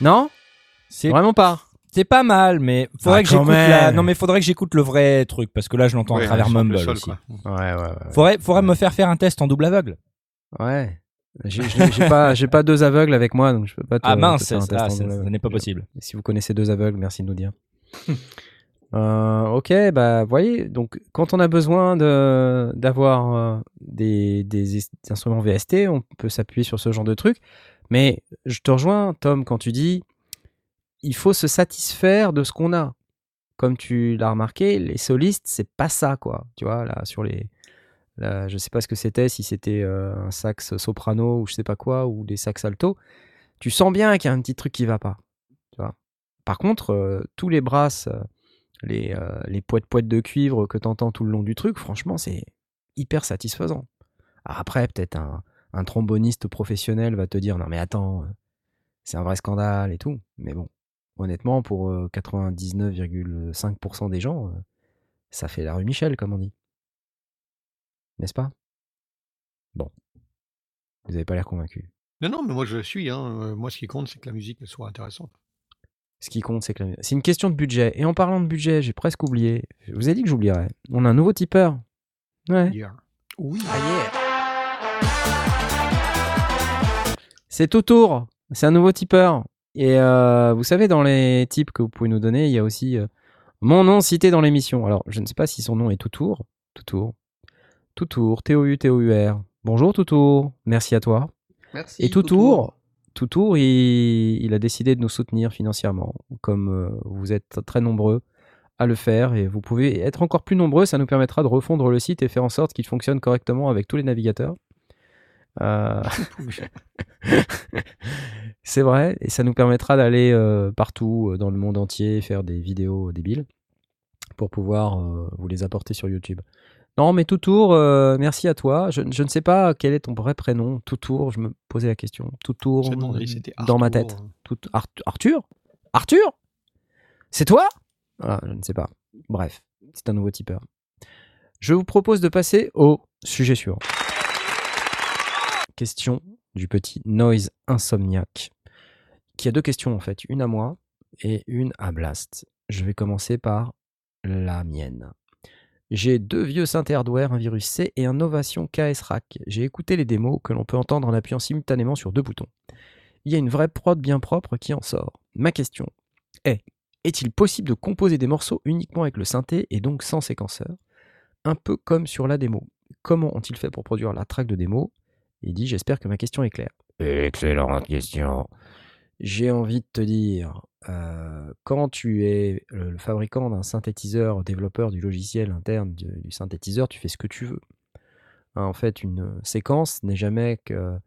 Non? C'est Vraiment pas. c'est pas mal, mais faudrait Ah, que j'écoute la... non mais faudrait que j'écoute le vrai truc parce que là je l'entends Ouais, à travers Mumble seul, aussi. quoi. Ouais, ouais, ouais. Faudrait, faudrait me faire faire un test en double aveugle. Ouais. J'ai pas, pas deux aveugles avec moi, donc je peux pas te, Ah mince, ça, n'est pas possible. Et si vous connaissez deux aveugles, merci de nous dire. Euh, ok, bah voyez, donc quand on a besoin de d'avoir euh, des, des des instruments VST, on peut s'appuyer sur ce genre de truc. Mais je te rejoins, Tom, quand tu dis il faut se satisfaire de ce qu'on a. comme tu l'as remarqué, les solistes, c'est pas ça, quoi. Tu vois, là, sur les. Je sais pas ce que c'était, si c'était euh, un sax soprano ou je sais pas quoi, ou des sax alto. Tu sens bien qu'il y a un petit truc qui va pas. Tu vois. Par contre, euh, tous les brasses, euh, les, euh, les poètes-poètes de cuivre que tu entends tout le long du truc, franchement, c'est hyper satisfaisant. Après, peut-être un, un tromboniste professionnel va te dire non mais attends, c'est un vrai scandale et tout. Mais bon, honnêtement, pour euh, 99,5% des gens, ça fait la rue Michel, comme on dit. N'est-ce pas? Bon. Vous n'avez pas l'air convaincu. Non, non, mais moi je le suis. Hein. Euh, Moi, ce qui compte, c'est que la musique elle soit intéressante. Ce qui compte, c'est que la- c'est une question de budget. Et en parlant de budget, j'ai presque oublié. Je vous ai dit que j'oublierais. On a un nouveau tipeur. Ouais. Yeah. Oui. C'est Toutour. C'est un nouveau tipeur. Et euh, vous savez, dans les types que vous pouvez nous donner, il y a aussi euh, mon nom cité dans l'émission. Alors, je ne sais pas si son nom est Toutour. Toutour. Toutour. T-O-U-T-O-U-R. Bonjour Toutour. Merci à toi. Merci. Et Toutour, Toutour, il, il a décidé de nous soutenir financièrement. Comme euh, vous êtes très nombreux à le faire et vous pouvez être encore plus nombreux, ça nous permettra de refondre le site et faire en sorte qu'il fonctionne correctement avec tous les navigateurs. Euh, c'est vrai, et ça nous permettra d'aller euh, partout dans le monde entier faire des vidéos débiles pour pouvoir euh, vous les apporter sur YouTube. Non, mais Toutour, euh, merci à toi. Je, je ne sais pas quel est ton vrai prénom. Toutour, je me posais la question. Toutour, dans ma tête. Tout, Ar- Arthur? Arthur? C'est toi? Je ne sais pas. Bref, c'est un nouveau tipeur. Je vous propose de passer au sujet suivant. Question du petit Noise Insomniac, qui a deux questions en fait, une à moi et une à Blast. Je vais commencer par la mienne. J'ai deux vieux synthé hardware, un virus C et un Novation KS Rack. J'ai écouté les démos que l'on peut entendre en appuyant simultanément sur deux boutons. Il y a une vraie prod bien propre qui en sort. Ma question est est-il possible de composer des morceaux uniquement avec le synthé et donc sans séquenceur? Un peu comme sur la démo. Comment ont-ils fait pour produire la track de démo? Il dit J'espère que ma question est claire. Excellente question. J'ai envie de te dire, euh, quand tu es le, fabricant d'un synthétiseur, développeur du logiciel interne du, synthétiseur, tu fais ce que tu veux. Hein, en fait, une séquence n'est jamais que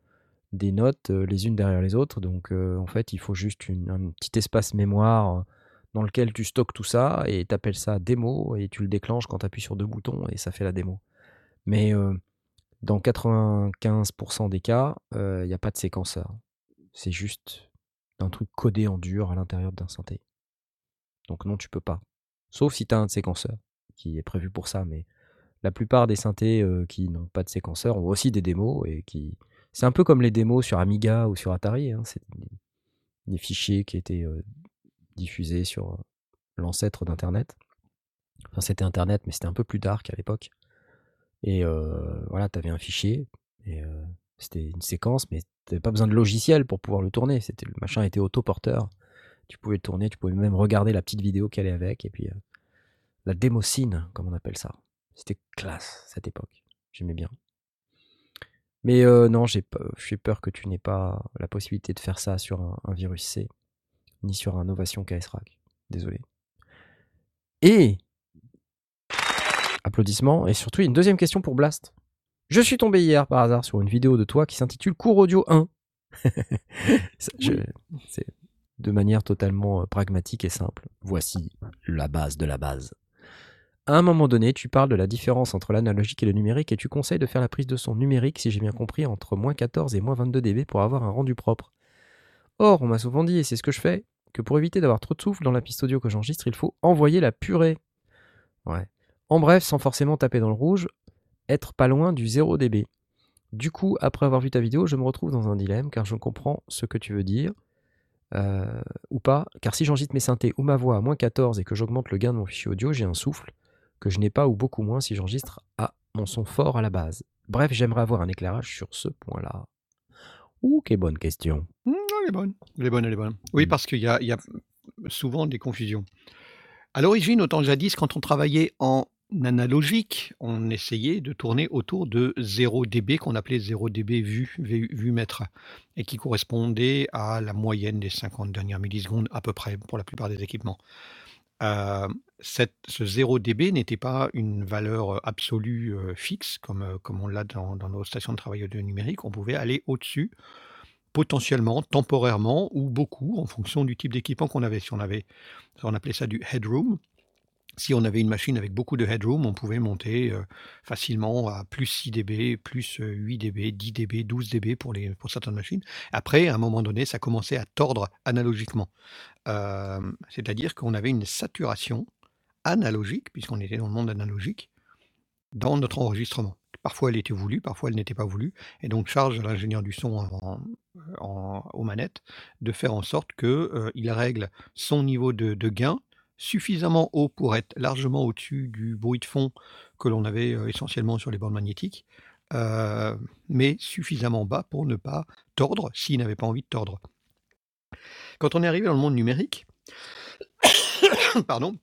des notes euh, les unes derrière les autres. Donc, euh, en fait, il faut juste un petit espace mémoire euh, dans lequel tu stockes tout ça et tu appelles ça démo et tu le déclenches quand tu appuies sur deux boutons et ça fait la démo. Mais euh, dans 95% des cas, euh, il n'y a pas de séquenceur. C'est juste un truc codé en dur à l'intérieur d'un synthé. Donc non, tu peux pas. Sauf si tu as un séquenceur qui est prévu pour ça. Mais la plupart des synthés euh, qui n'ont pas de séquenceur ont aussi des démos et qui... C'est un peu comme les démos sur Amiga ou sur Atari. hein. C'est des, fichiers qui étaient euh, diffusés sur euh, l'ancêtre d'Internet. Enfin, c'était Internet, mais c'était un peu plus dark à l'époque. Et voilà, tu avais un fichier, c'était une séquence, mais tu pas besoin de logiciel pour pouvoir le tourner. C'était Le machin était autoporteur. Tu pouvais le tourner, tu pouvais même regarder la petite vidéo qu'elle est avec, et puis euh, la démocine, comme on appelle ça. C'était classe, cette époque. J'aimais bien. Mais euh, non, j'ai pe- j'ai peur que tu n'aies pas la possibilité de faire ça sur un, un virus C, ni sur un Ovation KS-Rack. Désolé. Et applaudissements, et surtout une deuxième question pour Blast. Je suis tombé hier par hasard sur une vidéo de toi qui s'intitule Cours audio 1. Ça, je- C'est de manière totalement euh, pragmatique et simple. Voici la base de la base. À un moment donné, tu parles de la différence entre l'analogique et le numérique et tu conseilles de faire la prise de son numérique, si j'ai bien compris, entre moins 14 et moins 22 dB pour avoir un rendu propre. Or, on m'a souvent dit, et c'est ce que je fais, que pour éviter d'avoir trop de souffle dans la piste audio que j'enregistre, il faut envoyer la purée. Ouais. En bref, sans forcément taper dans le rouge, être pas loin du 0 dB. Du coup, après avoir vu ta vidéo, je me retrouve dans un dilemme car je comprends ce que tu veux dire. euh, ou pas, car si j'enregistre mes synthés ou ma voix à moins 14 et que j'augmente le gain de mon fichier audio, j'ai un souffle que je n'ai pas ou beaucoup moins si j'enregistre à mon son fort à la base. Bref, j'aimerais avoir un éclairage sur ce point-là. Ouh, quelle bonne question. Mmh, elle est bonne. Elle est bonne, elle est bonne. Oui, Mm. parce qu'il y y a souvent des confusions. À l'origine, autant jadis, quand on travaillait en analogique, on essayait de tourner autour de 0 dB, qu'on appelait 0 dB vu, vu, vu mètre, et qui correspondait à la moyenne des 50 dernières millisecondes à peu près pour la plupart des équipements. euh, ce 0 dB n'était pas une valeur euh, absolue euh, fixe, comme, on l'a dans, nos stations de travail audio numérique. On pouvait aller au-dessus, potentiellement, temporairement ou beaucoup, en fonction du type d'équipement qu'on avait. Si on avait, on appelait ça du headroom. Si on avait une machine avec beaucoup de headroom, on pouvait monter euh, facilement à plus 6 dB, plus euh, 8 dB, 10 dB, 12 dB pour, certaines machines. Après, à un moment donné, ça commençait à tordre analogiquement. Euh, C'est-à-dire qu'on avait une saturation analogique, puisqu'on était dans le monde analogique, dans notre enregistrement. Parfois elle était voulue, parfois elle n'était pas voulue, et donc charge à l'ingénieur du son en- aux manettes de faire en sorte qu'il règle son niveau de gain suffisamment haut pour être largement au-dessus du bruit de fond que l'on avait euh, essentiellement sur les bandes magnétiques, euh, mais suffisamment bas pour ne pas tordre s'il n'avait pas envie de tordre. Quand on est arrivé dans le monde numérique, pardon,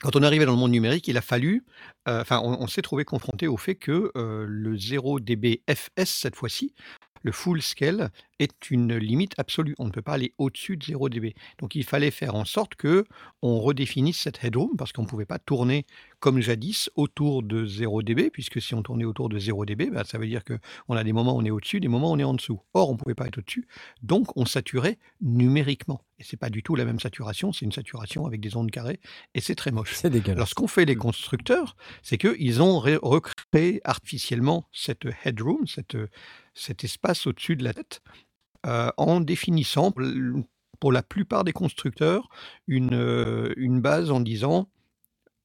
quand on est arrivé dans le monde numérique, il a fallu, euh, on, s'est trouvé confronté au fait que le 0 dB FS cette fois-ci, le full scale, est une limite absolue. On ne peut pas aller au-dessus de 0 dB. Donc il fallait faire en sorte que on redéfinisse cette headroom parce qu'on ne pouvait pas tourner comme jadis autour de 0 dB, puisque si on tournait autour de 0 dB, bah, ça veut dire qu'on a des moments où on est au-dessus, des moments où on est en dessous. Or, on ne pouvait pas être au-dessus, donc on saturait numériquement. Et c'est pas du tout la même saturation, c'est une saturation avec des ondes carrées, et c'est très moche. C'est dégueulasse. Alors, ce qu'ont fait les constructeurs, c'est qu'ils ont ré- recréé artificiellement cette headroom, cette, cet espace au-dessus de la tête, euh, en définissant, pour la plupart des constructeurs, une, euh, une base en disant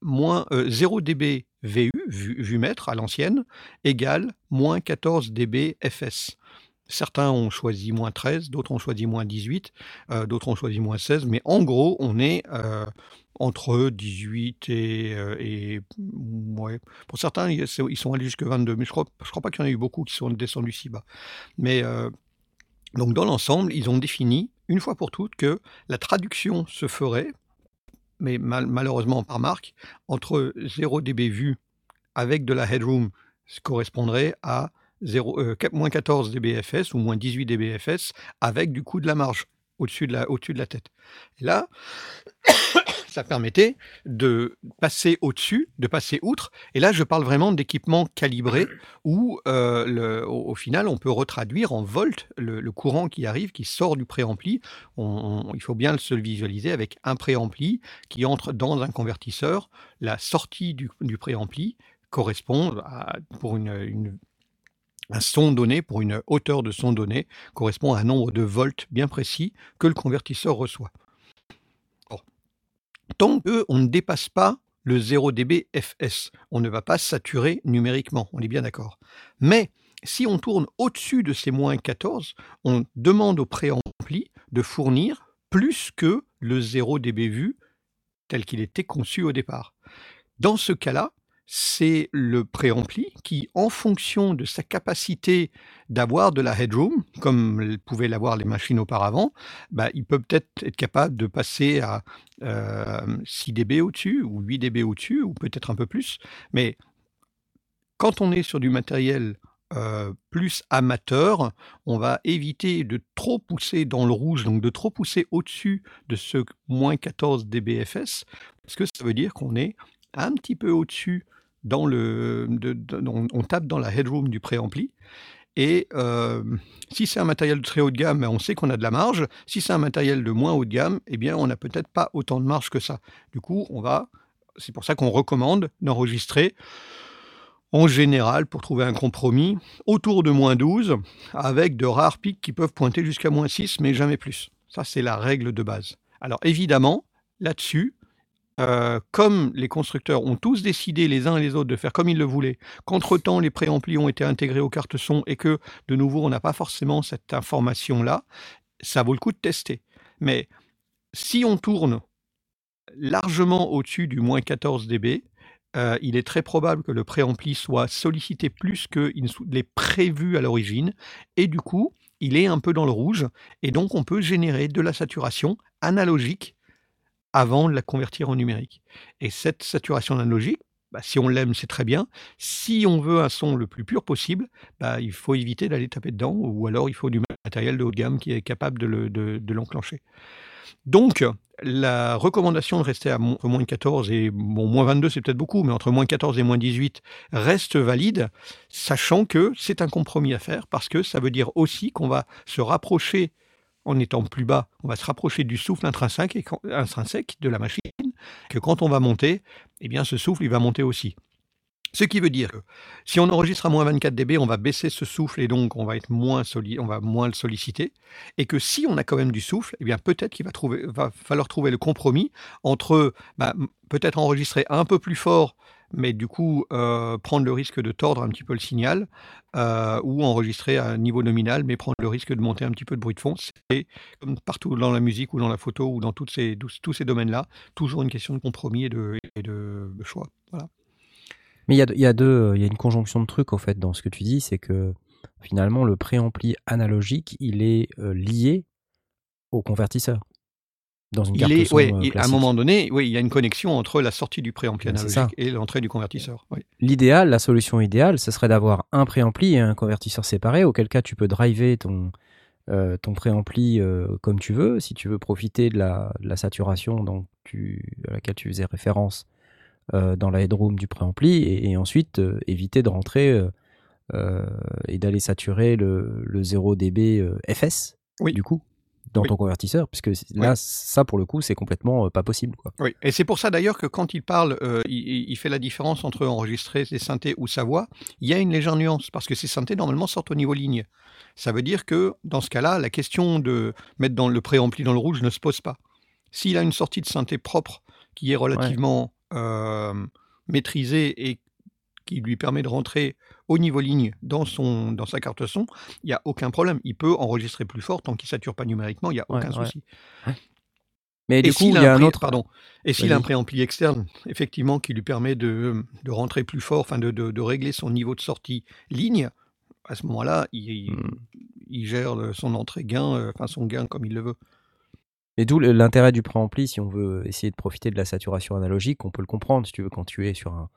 moins, euh, 0 dB VU, vu, mètre à l'ancienne, égale moins 14 dB FS. Certains ont choisi moins 13, d'autres ont choisi moins 18, euh, d'autres ont choisi moins 16, mais en gros, on est euh, entre 18 et, euh, ouais. Pour certains, ils sont allés jusqu'à 22, mais je crois, je crois pas qu'il y en a eu beaucoup qui sont descendus si bas. Mais euh, donc dans l'ensemble, ils ont défini une fois pour toutes que la traduction se ferait, mais mal- malheureusement par marque, entre 0 dB vu avec de la headroom, ce correspondrait à 0, euh, moins 14 dBFS ou moins 18 dBFS avec du coup de la marge au-dessus de la, au-dessus de la tête. Et là, ça permettait de passer au-dessus, de passer outre. Et là, je parle vraiment d'équipements calibrés où, euh, au, final, on peut retraduire en volts le, courant qui arrive, qui sort du préampli. Il faut bien se le visualiser avec un préampli qui entre dans un convertisseur. La sortie du, préampli correspond à, pour une- un son donné, pour une hauteur de son donné, correspond à un nombre de volts bien précis que le convertisseur reçoit. Tant qu'on ne dépasse pas le 0 dB FS, on ne va pas saturer numériquement, on est bien d'accord. Mais si on tourne au-dessus de ces moins 14, on demande au préampli de fournir plus que le 0 dB vu tel qu'il était conçu au départ. Dans ce cas-là, c'est le préampli qui, en fonction de sa capacité d'avoir de la headroom, comme pouvaient l'avoir les machines auparavant, bah, il peut peut-être être capable de passer à euh, 6 dB au-dessus ou 8 dB au-dessus, ou peut-être un peu plus. Mais quand on est sur du matériel euh, plus amateur, on va éviter de trop pousser dans le rouge, donc de trop pousser au-dessus de ce moins 14 dBFS, parce que ça veut dire qu'on est un petit peu au-dessus on tape dans la headroom du préampli. Et euh, si c'est un matériel de très haut de gamme, ben, on sait qu'on a de la marge. Si c'est un matériel de moins haut de gamme, eh bien, on n'a peut-être pas autant de marge que ça. Du coup, on va, c'est pour ça qu'on recommande d'enregistrer en général, pour trouver un compromis, autour de moins 12, avec de rares pics qui peuvent pointer jusqu'à moins 6, mais jamais plus. Ça, c'est la règle de base. Alors évidemment, là-dessus, euh, comme les constructeurs ont tous décidé les uns et les autres de faire comme ils le voulaient, qu'entre-temps les préamplis ont été intégrés aux cartes son et que de nouveau on n'a pas forcément cette information-là, ça vaut le coup de tester. Mais si on tourne largement au-dessus du moins 14 dB, euh, il est très probable que le préampli soit sollicité plus qu'il l'est prévu à l'origine, et du coup, il est un peu dans le rouge, et donc on peut générer de la saturation analogique avant de la convertir en numérique. Et cette saturation analogique, bah, si on l'aime, c'est très bien. Si on veut un son le plus pur possible, bah, il faut éviter d'aller taper dedans, ou alors il faut du matériel de haut de gamme qui est capable de le- de- de l'enclencher. Donc, la recommandation de rester à entre moins 14 et bon, moins 22, c'est peut-être beaucoup, mais entre moins 14 et moins 18 reste valide, sachant que c'est un compromis à faire parce que ça veut dire aussi qu'on va se rapprocher en étant plus bas, on va se rapprocher du souffle intrinsèque, de la machine, que quand on va monter, eh bien ce souffle, va monter aussi. Ce qui veut dire que si on enregistre à moins 24 dB, on va baisser ce souffle et donc on va être moins on va moins le solliciter. Et que si on a quand même du souffle, eh peut-être qu'il va, falloir trouver le compromis entre bah, peut-être enregistrer un peu plus fort, mais du coup euh, prendre le risque de tordre un petit peu le signal, euh, ou enregistrer à un niveau nominal, mais prendre le risque de monter un petit peu de bruit de fond. C'est comme partout dans la musique ou dans la photo ou dans ces, tous, ces domaines-là, toujours une question de compromis et de, choix. Voilà. Mais il y a, y, deux- il y a une conjonction de trucs, fait, dans ce que tu dis, c'est que finalement, le préampli analogique, il est euh, lié au convertisseur. Dans une carte Il est, son ouais, euh, il- à un moment donné, oui, il y a une connexion entre la sortie du préampli analogique et l'entrée du convertisseur. oui. L'idéal, la solution idéale, ce serait d'avoir un préampli et un convertisseur séparés, auquel cas tu peux driver ton, euh, ton préampli euh, comme tu veux. Si tu veux profiter de la, de la saturation donc tu, à laquelle tu faisais référence euh, dans la headroom du préampli, et, et ensuite éviter de rentrer et d'aller saturer le, le 0 dB FS, Oui. du coup, dans Oui. ton convertisseur, puisque là, ça, pour le coup, c'est complètement euh, pas possible. Quoi. Oui, et c'est pour ça d'ailleurs que quand il parle, euh, il, il- il fait la différence entre enregistrer ses synthés ou sa voix. Il y a une légère nuance parce que ces synthés normalement sortent au niveau ligne. Ça veut dire que dans ce cas-là, la question de mettre dans le préampli dans le rouge ne se pose pas. S'il a une sortie de synthé propre qui est relativement euh, maîtrisée et qui lui permet de rentrer au niveau ligne dans, son, dans sa carte son, il n'y a aucun problème. Il peut enregistrer plus fort tant qu'il ne sature pas numériquement, il n'y a aucun ouais. souci. Mais du Et coup, s'il il y a un pré- autre. Pardon. Et s'il a un préampli externe, effectivement, qui lui permet de, de rentrer plus fort, enfin de, de- de régler son niveau de sortie ligne, à ce moment-là, il, Hmm. il gère son entrée gain, euh, enfin son gain comme il le veut. Et d'où l'intérêt du préampli, si on veut essayer de profiter de la saturation analogique, on peut le comprendre, si tu veux, quand tu es sur un,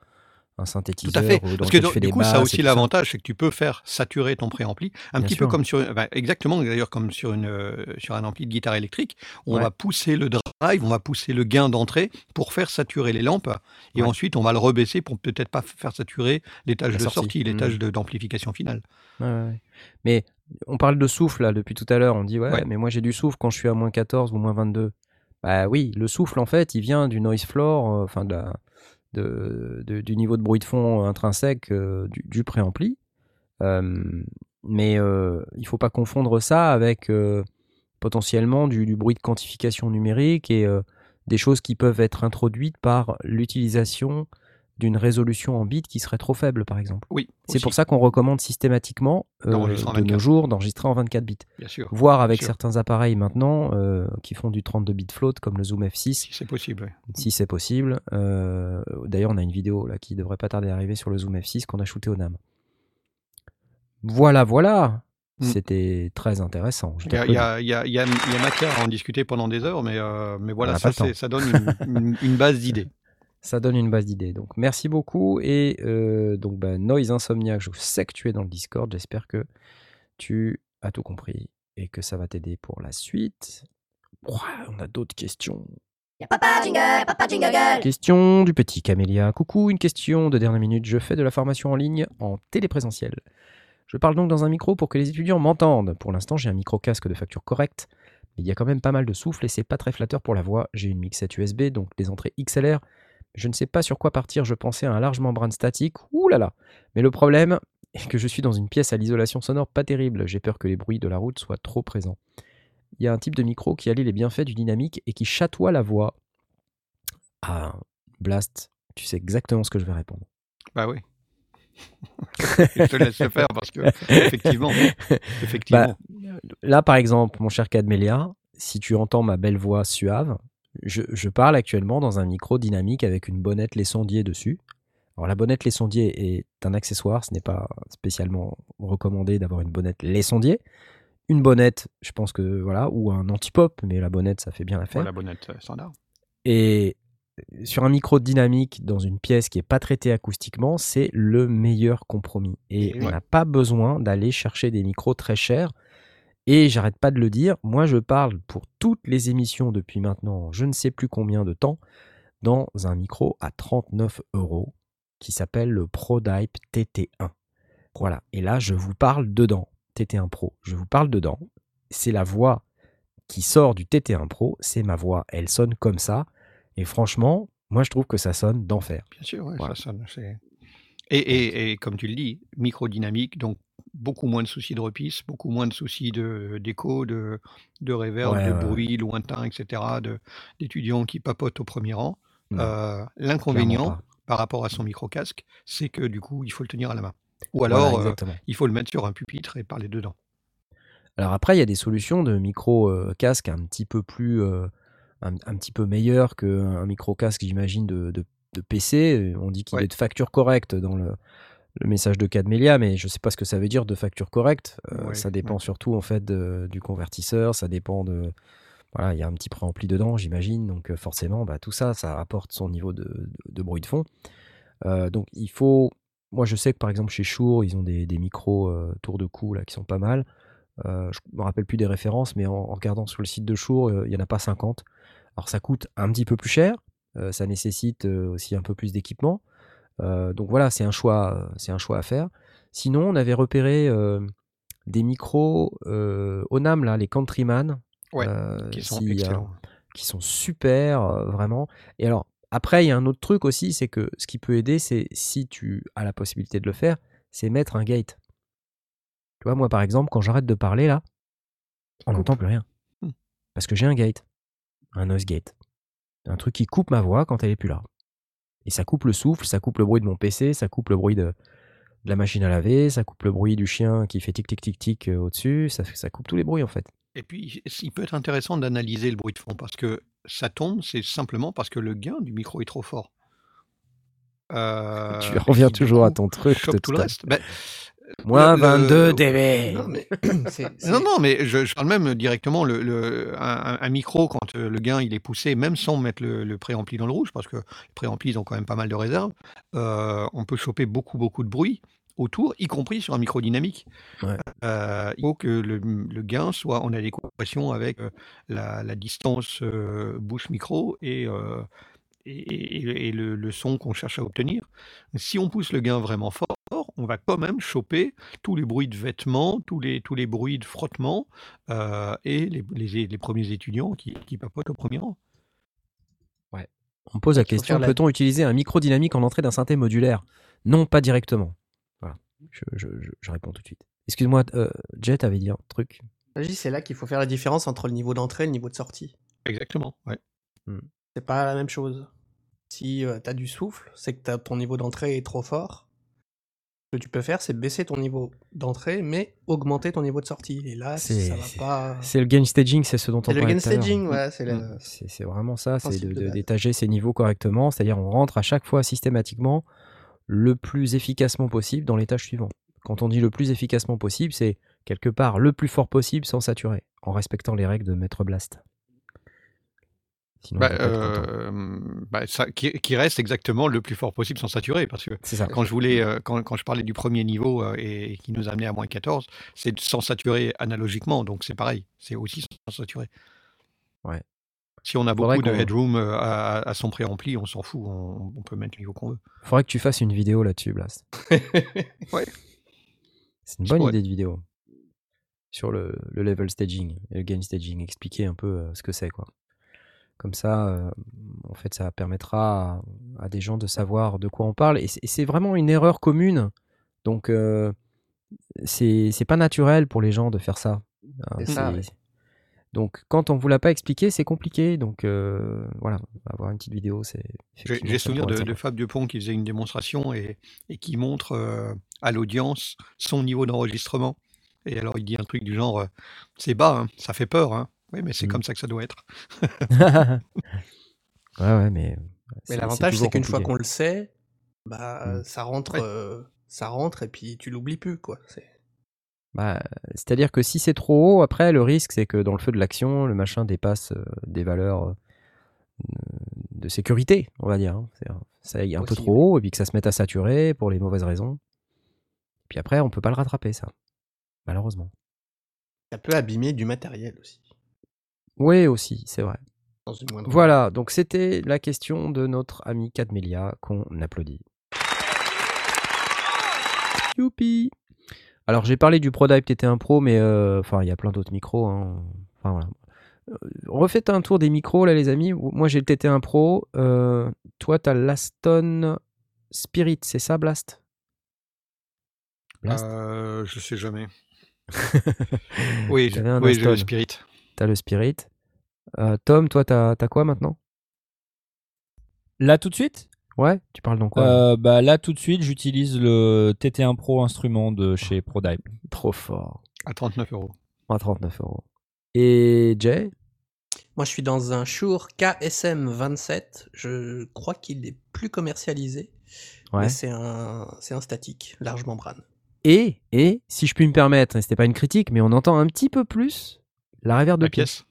un Tout synthétiseur à fait. ou Parce que tu fais du des coup, ça a aussi l'avantage, c'est que tu peux faire saturer ton préampli, un Bien petit sûr. peu comme sur, enfin, exactement d'ailleurs comme sur, une, euh, sur un ampli de guitare électrique. On Ouais. va pousser le drive, on va pousser le gain d'entrée pour faire saturer les lampes, et Ouais. ensuite on va le rebaisser pour peut-être pas faire saturer La de sortie. sortie, tâches de- d'amplification finale. Ouais. Mais on parle de souffle là depuis tout à l'heure. On dit ouais, Ouais. mais moi j'ai du souffle quand je suis à moins 14 ou moins 22. Bah oui, le souffle en fait, il vient du noise floor, euh, enfin de la- de- du niveau de bruit de fond intrinsèque euh, du, du préampli. Euh, mais euh, il faut pas confondre ça avec potentiellement du, du bruit de quantification numérique et des choses qui peuvent être introduites par l'utilisation d'une résolution en bits qui serait trop faible, par exemple. Oui, C'est pour ça qu'on recommande systématiquement euh, de nos 24. jours d'enregistrer en 24 bits. bien sûr, Voire avec sûr. certains appareils maintenant euh, qui font du 32 bits float comme le Zoom F6 si c'est possible. si c'est possible. Euh, D'ailleurs, on a une vidéo là qui devrait pas tarder à arriver sur le Zoom F6 qu'on a shooté au NAM. Voilà, voilà. Mm. C'était très intéressant. Il y, a, y y y matière à en discuter pendant des heures, mais, voilà, ça, donne une, une- une base d'idées. Ça donne une base d'idées. Donc, merci beaucoup. Et euh, donc, bah, Noise Insomniac, je sais que tu es dans le Discord. J'espère que tu as tout compris et que ça va t'aider pour la suite. Ouah, on a d'autres questions. Y'a papa jingle, papa jingle. Question du petit Camélia. Coucou, une question de dernière minute. Je fais de la formation en ligne en téléprésentiel. Je parle donc dans un micro pour que les étudiants m'entendent. Pour l'instant, j'ai un micro casque de facture correcte, mais il y a quand même pas mal de souffle et c'est pas très flatteur pour la voix. J'ai une mixette USB, donc des entrées XLR. Je ne sais pas sur quoi partir, je pensais à un large membrane statique. Ouh là là Mais le problème est que je suis dans une pièce à l'isolation sonore pas terrible. J'ai peur que les bruits de la route soient trop présents. Il y a un type de micro qui allie les bienfaits du dynamique et qui chatoie la voix. Ah, Blast, tu sais exactement ce que je vais répondre. Bah oui. je te laisse le faire parce que, effectivement, effectivement. Là, par exemple, mon cher Cadmélia, si tu entends ma belle voix suave, je, je parle actuellement dans un micro dynamique avec une bonnette Les Sondiers dessus. Alors, la bonnette Les Sondiers est un accessoire, ce n'est pas spécialement recommandé d'avoir une bonnette Les Sondiers. Une bonnette, je pense que voilà, ou un anti-pop, mais la bonnette, ça fait bien l'affaire. Voilà, bonnette euh, standard. Et sur un micro dynamique dans une pièce qui n'est pas traitée acoustiquement, c'est le meilleur compromis. Et on ouais. n'a pas besoin d'aller chercher des micros très chers Et j'arrête pas de le dire, moi je parle pour toutes les émissions depuis maintenant je ne sais plus combien de temps dans un micro à 39 euros qui s'appelle le ProDype TT1. Voilà, et là je vous parle dedans, TT1 Pro, je vous parle dedans, c'est la voix qui sort du TT1 Pro, c'est ma voix, elle sonne comme ça, et franchement, moi je trouve que ça sonne d'enfer. Bien sûr, Voilà. ça sonne. c'est- Et, et, et comme tu le dis, microdynamique, donc beaucoup moins de soucis de repisse, beaucoup moins de soucis de- d'écho, de, de reverb, Ouais, de ouais, bruit lointain, etc., de- d'étudiants qui papotent au premier rang. Non, Euh, L'inconvénient par rapport à son micro-casque, c'est que du coup, il faut le tenir à la main. Ou alors, euh, il faut le mettre sur un pupitre et parler dedans. Alors après, il y a des solutions de micro euh, casque un petit peu plus, euh, un, un petit peu meilleur qu'un micro casque, j'imagine, de, de- de PC. On dit qu'il Ouais. est de facture correcte dans le, le message de Cadmelia, mais je ne sais pas ce que ça veut dire de facture correcte. Euh, Ouais, ça dépend ouais. surtout en fait de- du convertisseur, ça dépend de, voilà, il y a un petit préampli dedans, j'imagine. Donc euh, forcément, bah, tout ça, ça apporte son niveau de, de- de bruit de fond. Euh, donc il faut, moi je sais que par exemple chez Shure, ils ont des, des micros euh, tour de cou là qui sont pas mal. Euh, je me rappelle plus des références, mais en, en regardant sur le site de Shure, euh, il n'y en a pas 50. Alors ça coûte un petit peu plus cher, euh, ça nécessite euh, aussi un peu plus d'équipement. Euh, donc voilà, c'est un choix, euh, c'est un choix à faire. Sinon, on avait repéré euh, des micros euh, Onam là, les Countryman, Ouais, euh, qui sont si, euh, excellents. qui sont super, euh, vraiment. Et alors, après, il y a un autre truc aussi, c'est que ce qui peut aider, c'est si tu as la possibilité de le faire, c'est mettre un gate. Tu vois, moi, par exemple, quand j'arrête de parler, là, on n'entend plus rien. Hmm. Parce que j'ai un gate, un noise gate. Un truc qui coupe ma voix quand elle est plus là. Et ça coupe le souffle, ça coupe le bruit de mon PC, ça coupe le bruit de, de la machine à laver, ça coupe le bruit du chien qui fait tic tic tic tic euh, au-dessus, ça, ça coupe tous les bruits en fait. Et puis, il peut être intéressant d'analyser le bruit de fond parce que ça tombe, c'est simplement parce que le gain du micro est trop fort. Euh, tu et reviens toujours à ton truc tout tout le reste. Ben, Moins le- 22 le- dB. Non, mais Non, non, mais je, je parle même directement, le, le- un, un micro, quand euh, le gain il est poussé, même sans mettre le, le préampli dans le rouge, parce que les préamplis ils ont quand même pas mal de réserve, euh, on peut choper beaucoup, beaucoup de bruit autour, y compris sur un micro dynamique. Ouais. Euh, il faut que le, le gain soit en adéquation avec euh, la, la distance euh, bouche-micro et, et, et- et le, le son qu'on cherche à obtenir. Si on pousse le gain vraiment fort, on va quand même choper tous les bruits de vêtements, tous les, tous les bruits de frottement euh, et les, les- les premiers étudiants qui, qui papotent au premier rang. On me pose la question la- peut-on utiliser un micro dynamique en entrée d'un synthé modulaire? Non, pas directement. Voilà, je, je- je- je réponds tout de suite. Excuse-moi, euh, Jet avait dit un truc. C'est là qu'il faut faire la différence entre le niveau d'entrée et le niveau de sortie. Exactement, ouais. C'est pas la même chose. Si tu t'as du souffle, c'est que t'as- ton niveau d'entrée est trop fort. Ce que tu peux faire, c'est baisser ton niveau d'entrée, mais augmenter ton niveau de sortie. Et là, ça va pas. C'est le gain staging, c'est ce dont on C'est le l'heure. staging, ouais, c'est le- Mm. Vraiment ça, c'est de- de d'étager ses niveaux correctement, c'est-à-dire on rentre à chaque fois systématiquement le plus efficacement possible dans l'étage suivant. Quand on dit le plus efficacement possible, c'est quelque part le plus fort possible sans saturer, en respectant les règles de Maître Blast. Sinon, Bah, euh, bah, ça, qui, qui reste exactement le plus fort possible sans saturer, parce que ça. quand je voulais, euh, quand, quand je parlais du premier niveau euh, et, et qui nous amenait à moins 14, c'est sans saturer analogiquement, donc c'est pareil, c'est aussi sans saturer. Ouais. Si on a beaucoup de headroom à, à son préampli, on s'en fout, on, on peut mettre le niveau qu'on veut. Faudrait que tu fasses une vidéo là-dessus, Blast. Ouais. C'est une bonne idée de vidéo sur le, le level staging et le gain staging. Expliquer un peu ce que c'est, quoi. Comme ça, euh, en fait, ça permettra à, à des gens de savoir de quoi on parle. Et c'est- vraiment une erreur commune. Donc, euh, c'est pas naturel pour les gens de faire ça. Hein, ça, ouais. Donc, quand on vous l'a pas expliqué, c'est compliqué. Donc, euh, voilà, avoir une petite vidéo, c'est. J'ai souvenir de. Fab Dupont qui faisait une démonstration et, et qui montre euh, à l'audience son niveau d'enregistrement. Et alors il dit un truc du genre c'est bas, hein, ça fait peur. Hein. Oui, mais c'est Mm. comme ça que ça doit être. ouais, ouais, mais. Mais c'est- l'avantage, c'est qu'une fois qu'on le sait, bah, Mm. ça rentre, Ouais. euh, ça rentre et puis tu l'oublies plus, quoi. C'est- Bah, c'est-à-dire que si c'est trop haut, après, le risque, c'est que dans le feu de l'action, le machin dépasse euh, des valeurs euh, de sécurité, on va dire. hein. C'est- Ça aille un peu trop haut, et puis que ça se mette à saturer pour les mauvaises raisons. Puis après, on peut pas le rattraper, ça. Malheureusement. Ça peut abîmer du matériel aussi. Oui, aussi, c'est vrai. Dans une moindre Voilà, donc c'était la question de notre ami Cadmelia qu'on applaudit. Youpi Alors j'ai parlé du ProDive TT1 Pro, mais euh, enfin il y a plein d'autres micros. hein. Enfin voilà. Euh, refaites un tour des micros là les amis. Moi j'ai le TT1 Pro. Euh, toi t'as l'Aston Spirit, c'est ça Blast? Blast? Euh, je sais jamais. Oui, j'ai le. Spirit. T'as le Spirit. Euh, Tom, toi t'as t'as quoi maintenant? Là tout de suite? Ouais, tu parles dans quoi là? Euh, bah là tout de suite j'utilise le TT1 Pro instrument de chez ProDive. Trop fort. À 39 euros. À 39 euros. Et Jay? Moi, je suis dans un Shure KSM27. Je crois qu'il est plus commercialisé. Ouais. Mais c'est un, c'est un statique, large membrane. Et, et, si je puis me permettre, et c'était pas une critique, mais on entend un petit peu plus la reverb de La pièce.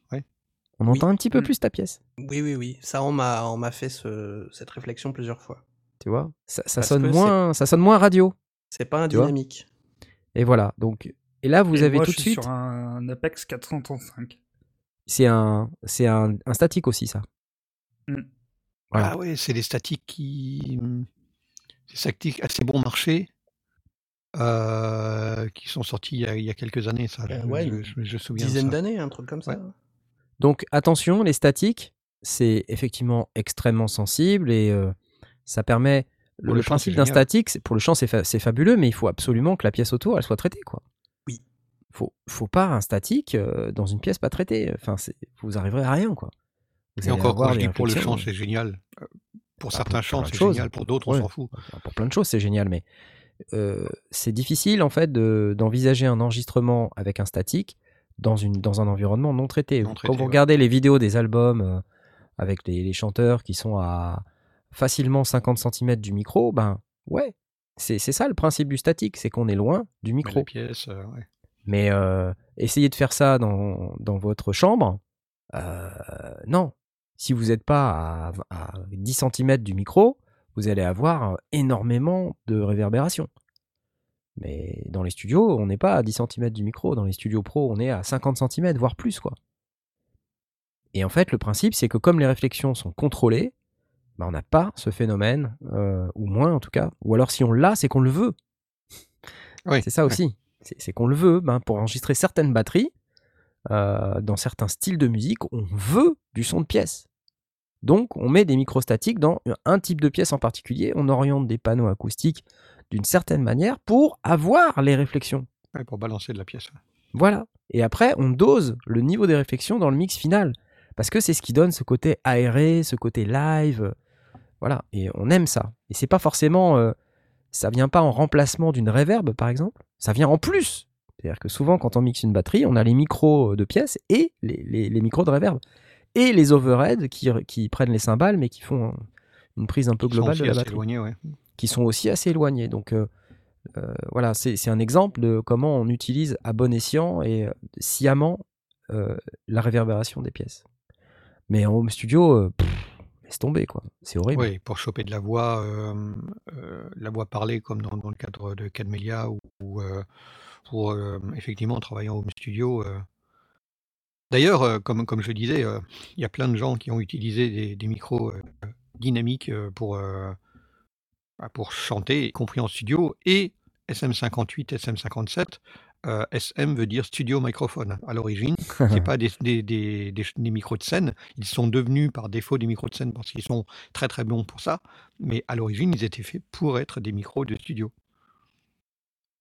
On Oui. entend un petit peu Mm. plus ta pièce. Oui, oui, oui. Ça, on m'a, on m'a fait ce- cette réflexion plusieurs fois. Tu vois ça, sonne moins, ça sonne moins radio. C'est pas un dynamique. Et voilà. Donc, et là, vous Et avez moi, tout je de suis suite. sur un Apex 435. C'est un, c'est un, un statique aussi, ça. Mm. Voilà. Ah ouais, c'est des statiques qui. Des statiques assez bon marché. euh, qui sont sortis il y, a, il y a quelques années, ça. Euh, je, ouais, je- une je- je me souviens. de Dizaine ça. d'années, un truc comme ça. Ouais. Donc, attention, les statiques, c'est effectivement extrêmement sensible et euh, ça permet. Le, Pour le le chant, principe d'un statique, pour le chant, c'est fa- c'est fabuleux, mais il faut absolument que la pièce autour, elle soit traitée, quoi. Oui. Faut, faut pas un statique euh, dans une pièce pas traitée. Enfin, vous arriverez à rien, quoi. Vous Et encore, quand je dis pour le réflexions, chant, c'est génial. Euh, Pour certains chants, c'est génial. Pour d'autres, on s'en fout. Pour plein de choses, c'est génial, mais euh, c'est difficile en fait de- d'envisager un enregistrement avec un statique dans, une, dans un environnement non traité. Non Quand vous ouais. regardez les vidéos des albums euh, avec les, les chanteurs qui sont à facilement 50 cm du micro, ben ouais, c'est ça le principe du statique, c'est qu'on est loin du Mais micro. la pièce, euh, ouais. Mais euh, essayez de faire ça dans, dans votre chambre. euh, non. Si vous n'êtes pas à, à 10 cm du micro, vous allez avoir énormément de réverbération. Mais dans les studios, on n'est pas à 10 cm du micro. Dans les studios pro, on est à 50 cm, voire plus. quoi. Et en fait, le principe, c'est que comme les réflexions sont contrôlées, bah, on n'a pas ce phénomène, euh, ou moins en tout cas. Ou alors si on l'a, c'est qu'on le veut. Oui, C'est ça aussi. C'est c'est qu'on le veut. Ben, pour enregistrer certaines batteries, euh, dans certains styles de musique, on veut du son de pièce. Donc, on met des microstatiques dans un type de pièce en particulier. On oriente des panneaux acoustiques d'une certaine manière pour avoir les réflexions. Ouais, pour balancer de la pièce. ouais. Voilà. Et après, on dose le niveau des réflexions dans le mix final. Parce que c'est ce qui donne ce côté aéré, ce côté live. euh, Voilà. Et on aime ça. Et c'est pas forcément. euh, ça vient pas en remplacement d'une reverb, par exemple. Ça vient en plus. C'est-à-dire que souvent, quand on mixe une batterie, on a les micros de pièces et les, les- les micros de reverb. Et les overheads qui, qui prennent les cymbales, mais qui font euh, une prise un peu globale de la batterie ouais. Qui sont aussi assez éloignés. Donc euh, euh, voilà, c'est un exemple de comment on utilise à bon escient et euh, sciemment la réverbération des pièces. Mais en home studio, laisse tomber quoi. C'est horrible. Oui, pour choper de la voix, la voix parlée comme dans, le cadre de Cadmelia ou, ou, pour effectivement travailler en home studio. D'ailleurs, comme, comme je disais, il y a plein de gens qui ont utilisé des, des micros dynamiques pour, pour chanter, y compris en studio, et SM58, SM57. euh, SM veut dire studio microphone à l'origine. C'est pas des, des, des, des micros de scène. Ils sont devenus par défaut des micros de scène parce qu'ils sont très très bons pour ça. Mais à l'origine, ils étaient faits pour être des micros de studio.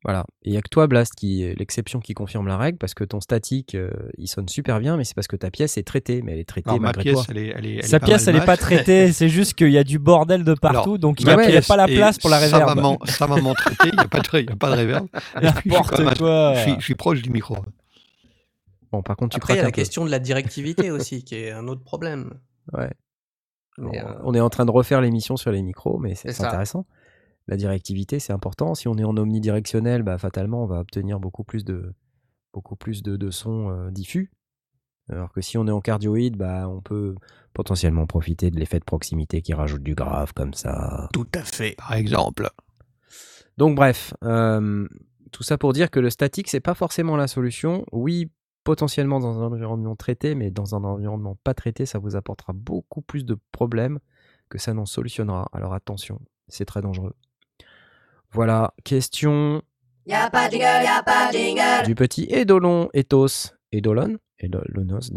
Voilà. Et il y a que toi, Blast, qui est l'exception qui confirme la règle parce que ton statique, euh, il sonne super bien, mais c'est parce que ta pièce est traitée, mais elle est traitée Alors, ma malgré pièce, toi. elle est, elle est, elle Sa est pas pièce, elle est pas traitée, c'est juste qu'il y a du bordel de partout, Alors, donc il ma n'y a, pas la place pour la ça réverb. maman, traité, il n'y a pas de, il y a pas de réverb. Et puis, je suis N'importe quoi. Je suis, je suis proche du micro. Bon, par contre, tu Après, il y a la peu. question de la directivité aussi, qui est un autre problème. Ouais. On, euh, on est en train de refaire l'émission sur les micros, mais c'est intéressant. La directivité, c'est important. Si on est en omnidirectionnel, bah, fatalement, on va obtenir beaucoup plus de, beaucoup plus de, de sons euh, diffus. Alors que si on est en cardioïde, bah, on peut potentiellement profiter de l'effet de proximité qui rajoute du grave comme ça. Tout à fait. Par exemple. Donc bref, euh, tout ça pour dire que le statique, c'est pas forcément la solution. Oui, potentiellement dans un environnement traité, mais dans un environnement pas traité, ça vous apportera beaucoup plus de problèmes que ça n'en solutionnera. Alors attention, c'est très dangereux. Voilà, question Y'a pas de jingle, y'a pas de jingle. du petit Edolon Ethos Edolon? Edolonos.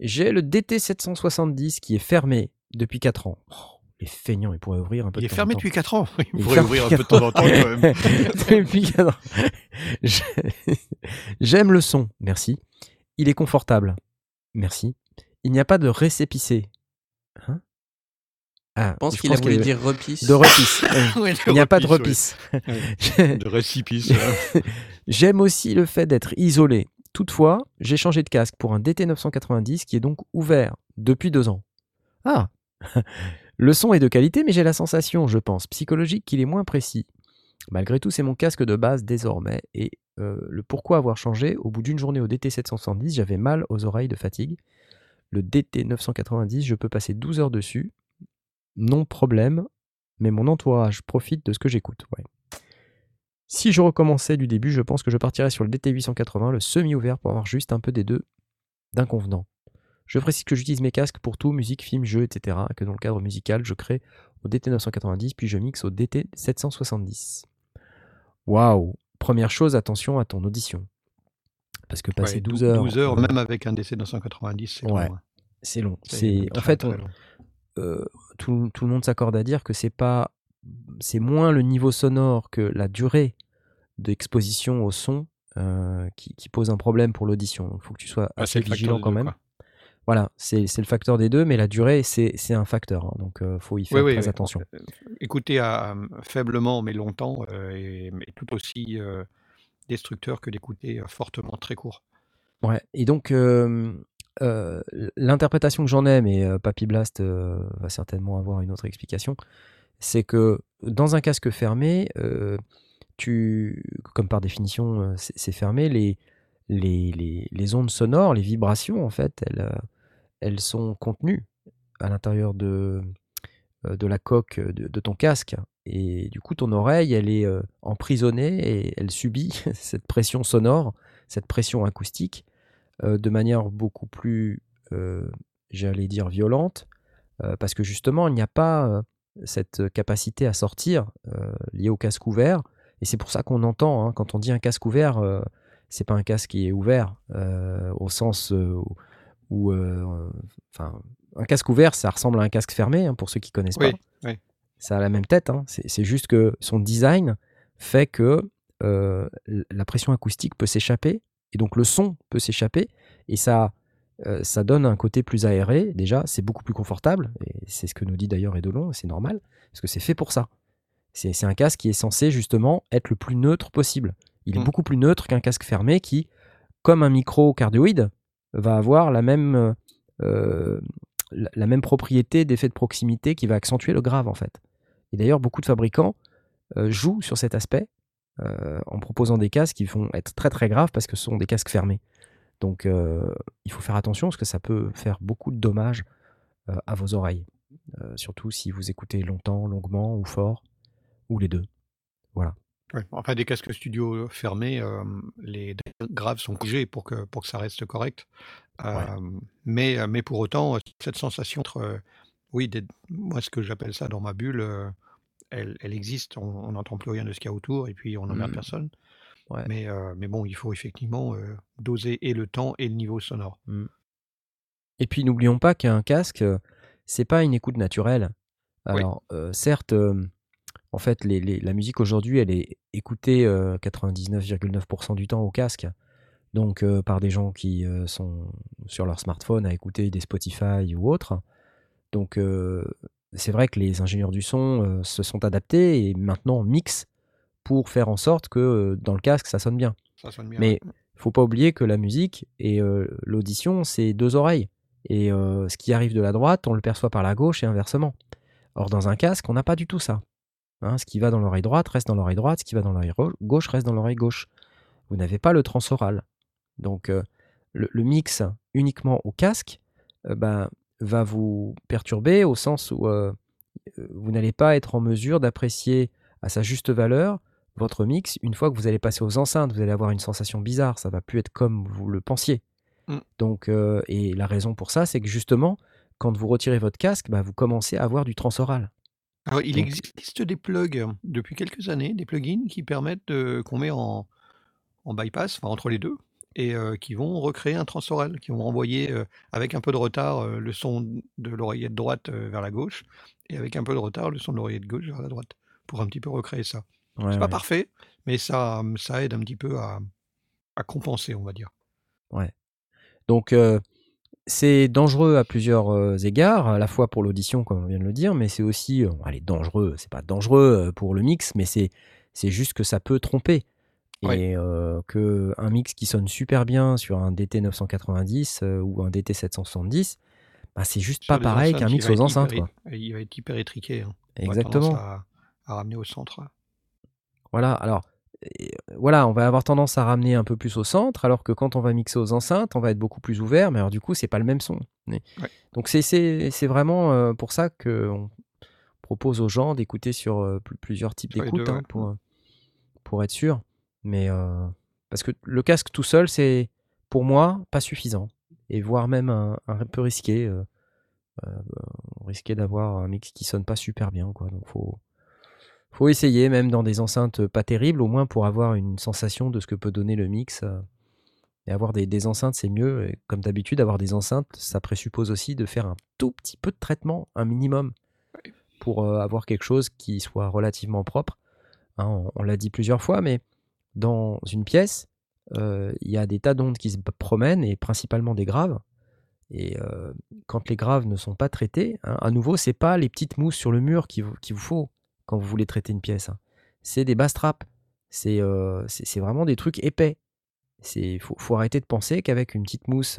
J'ai le DT770 qui est fermé depuis 4 ans. Oh, les feignants, ils pourraient ouvrir un peu Il de est temps fermé temps. depuis 4 ans. Il Il pourrait ouvrir un peu de temps en temps quand même. Depuis quatre ans. J'ai- J'aime le son, merci. Il est confortable, merci. Il n'y a pas de récépissé. Hein? Ah, Je pense qu'il a voulu dire repisse. de repisse. oui. Ouais, Il n'y a pas de repisse, repisse. ouais. De récipice. euh. J'aime aussi le fait d'être isolé. Toutefois, j'ai changé de casque pour un DT990 qui est donc ouvert depuis deux ans. Ah Le son est de qualité, mais j'ai la sensation, je pense, psychologique qu'il est moins précis. Malgré tout, c'est mon casque de base désormais. Et euh, le pourquoi avoir changé, au bout d'une journée au DT770, j'avais mal aux oreilles de fatigue. Le DT990, je peux passer 12 heures dessus. Non problème, mais mon entourage profite de ce que j'écoute. Ouais. Si je recommençais du début, je pense que je partirais sur le DT880, le semi-ouvert, pour avoir juste un peu des deux d'inconvenant. Je précise que j'utilise mes casques pour tout, musique, film, jeu, etc. et que dans le cadre musical, je crée au DT990, puis je mixe au DT770. Waouh Première chose, attention à ton audition. Parce que passer Ouais, 12 dou- heures, 12 heures, même avec un DC 990, c'est Ouais. long, hein. c'est long. C'est en fait, on-. Euh, tout, tout le monde s'accorde à dire que c'est pas c'est moins le niveau sonore que la durée d'exposition au son euh, qui, qui pose un problème pour l'audition. Il faut que tu sois Ah, assez vigilant quand deux, même. quoi. Voilà, c'est c'est le facteur des deux, mais la durée, c'est c'est un facteur. hein, donc, il faut y faire Oui, très oui. attention. Euh, Écouter à, faiblement mais longtemps euh, est, est tout aussi euh, destructeur que d'écouter euh, fortement très court. Ouais, et donc, euh, l'interprétation que j'en ai, mais euh, Papy Blast euh, va certainement avoir une autre explication, c'est que dans un casque fermé, tu, comme par définition c'est fermé, les, les, les, les ondes sonores, les vibrations, en fait, elles, elles sont contenues à l'intérieur de, de la coque de, ton casque. Et du coup, ton oreille, elle est emprisonnée et elle subit cette pression sonore, cette pression acoustique, de manière beaucoup plus, euh, j'allais dire, violente, euh, parce que justement, il n'y a pas euh, cette capacité à sortir euh, liée au casque ouvert. Et c'est pour ça qu'on entend, hein, quand on dit un casque ouvert, euh, c'est pas un casque qui est ouvert euh, au sens euh, où, euh, enfin, un casque ouvert, ça ressemble à un casque fermé, hein, pour ceux qui connaissent Oui, pas. oui. Ça a la même tête. hein. C'est juste que son design fait que euh, la pression acoustique peut s'échapper et donc le son peut s'échapper et ça, euh, ça donne un côté plus aéré. Déjà, c'est beaucoup plus confortable et c'est ce que nous dit d'ailleurs Edolon, et c'est normal parce que c'est fait pour ça. C'est un casque qui est censé justement être le plus neutre possible. Il est Mm. beaucoup plus neutre qu'un casque fermé qui, comme un micro cardioïde, va avoir la même, euh, la, la même propriété d'effet de proximité qui va accentuer le grave en fait. Et d'ailleurs, beaucoup de fabricants euh, jouent sur cet aspect euh, en proposant des casques qui vont être très très graves parce que ce sont des casques fermés. Donc euh, il faut faire attention parce que ça peut faire beaucoup de dommages euh, à vos oreilles. Surtout si vous écoutez longtemps, longuement ou fort, ou les deux. Voilà. Ouais. Enfin, des casques studio fermés, les graves sont corrigés pour que, pour que ça reste correct. Mais, mais pour autant, cette sensation entre, oui, des- moi ce que j'appelle ça dans ma bulle, elle, elle existe, on n'entend plus rien de ce qu'il y a autour et puis on n'emmerde Mhm. personne. Ouais. Mais, euh, mais bon, il faut effectivement euh, doser et le temps et le niveau sonore. Et puis n'oublions pas qu'un casque, euh, c'est pas une écoute naturelle. Oui. Alors euh, certes, en fait, les- les- la musique aujourd'hui, elle est écoutée euh, 99,9% du temps au casque. Donc par des gens qui sont sur leur smartphone à écouter des Spotify ou autres. Donc c'est vrai que les ingénieurs du son euh, se sont adaptés et maintenant mixent pour faire en sorte que euh, dans le casque, ça sonne bien. Ça sonne bien. Mais il faut pas oublier que la musique et euh, l'audition, c'est deux oreilles. Et ce qui arrive de la droite, on le perçoit par la gauche et inversement. Or, dans un casque, on n'a pas du tout ça. Hein, ce qui va dans l'oreille droite reste dans l'oreille droite, ce qui va dans l'oreille gauche reste dans l'oreille gauche. Vous n'avez pas le transoral. Donc, le, le mix uniquement au casque ben, va vous perturber au sens où euh, euh, vous n'allez pas être en mesure d'apprécier à sa juste valeur votre mix, une fois que vous allez passer aux enceintes, vous allez avoir une sensation bizarre. Ça va plus être comme vous le pensiez. Mm. Donc, euh, et la raison pour ça, c'est que justement, quand vous retirez votre casque, bah, vous commencez à avoir du transoral. Alors, il Donc- existe des plugs euh, depuis quelques années, des plugins qui permettent de, qu'on met en, en bypass, enfin entre les deux, et euh, qui vont recréer un transoral, qui vont renvoyer euh, avec un peu de retard euh, le son de l'oreillette droite vers la gauche, et avec un peu de retard le son de l'oreillette gauche vers la droite, pour un petit peu recréer ça. Ouais, C'est pas ouais. parfait, mais ça, ça aide un petit peu à, à compenser, on va dire. Donc, euh, c'est dangereux à plusieurs égards, à la fois pour l'audition, comme on vient de le dire, mais c'est aussi, allez, dangereux, c'est pas dangereux pour le mix, mais c'est, c'est juste que ça peut tromper. Et euh, que un mix qui sonne super bien sur un DT 990 euh, ou un DT 770, bah, c'est juste Sur pas pareil qu'un mix aux enceintes. hyper- Quoi. Il va être hyper étriqué. hein. Exactement. à, à ramener au centre. Voilà, alors et, euh, voilà, on va avoir tendance à ramener un peu plus au centre, alors que quand on va mixer aux enceintes, on va être beaucoup plus ouvert, mais alors du coup, c'est pas le même son. Ouais. Donc c'est vraiment euh, pour ça que on propose aux gens d'écouter sur euh, pl- plusieurs types d'écoute hein, pour euh, pour être sûr. Mais euh, parce que le casque tout seul, c'est pour moi pas suffisant, et voire même un, un peu risqué. euh, euh, risquer d'avoir un mix qui sonne pas super bien, quoi. Donc faut faut essayer, même dans des enceintes pas terribles, au moins pour avoir une sensation de ce que peut donner le mix. euh. Et avoir des, des enceintes, c'est mieux. Et comme d'habitude, avoir des enceintes, ça présuppose aussi de faire un tout petit peu de traitement, un minimum, pour euh, avoir quelque chose qui soit relativement propre. Hein, on on l'a dit plusieurs fois, mais dans une pièce, euh, il y a des tas d'ondes qui se promènent, et principalement des graves. Et euh, quand les graves ne sont pas traités, hein, à nouveau, c'est pas les petites mousses sur le mur qu'il vous, qu'il vous faut quand vous voulez traiter une pièce. hein. C'est des bass traps. C'est euh, vraiment des trucs épais. Il faut, arrêter de penser qu'avec une petite mousse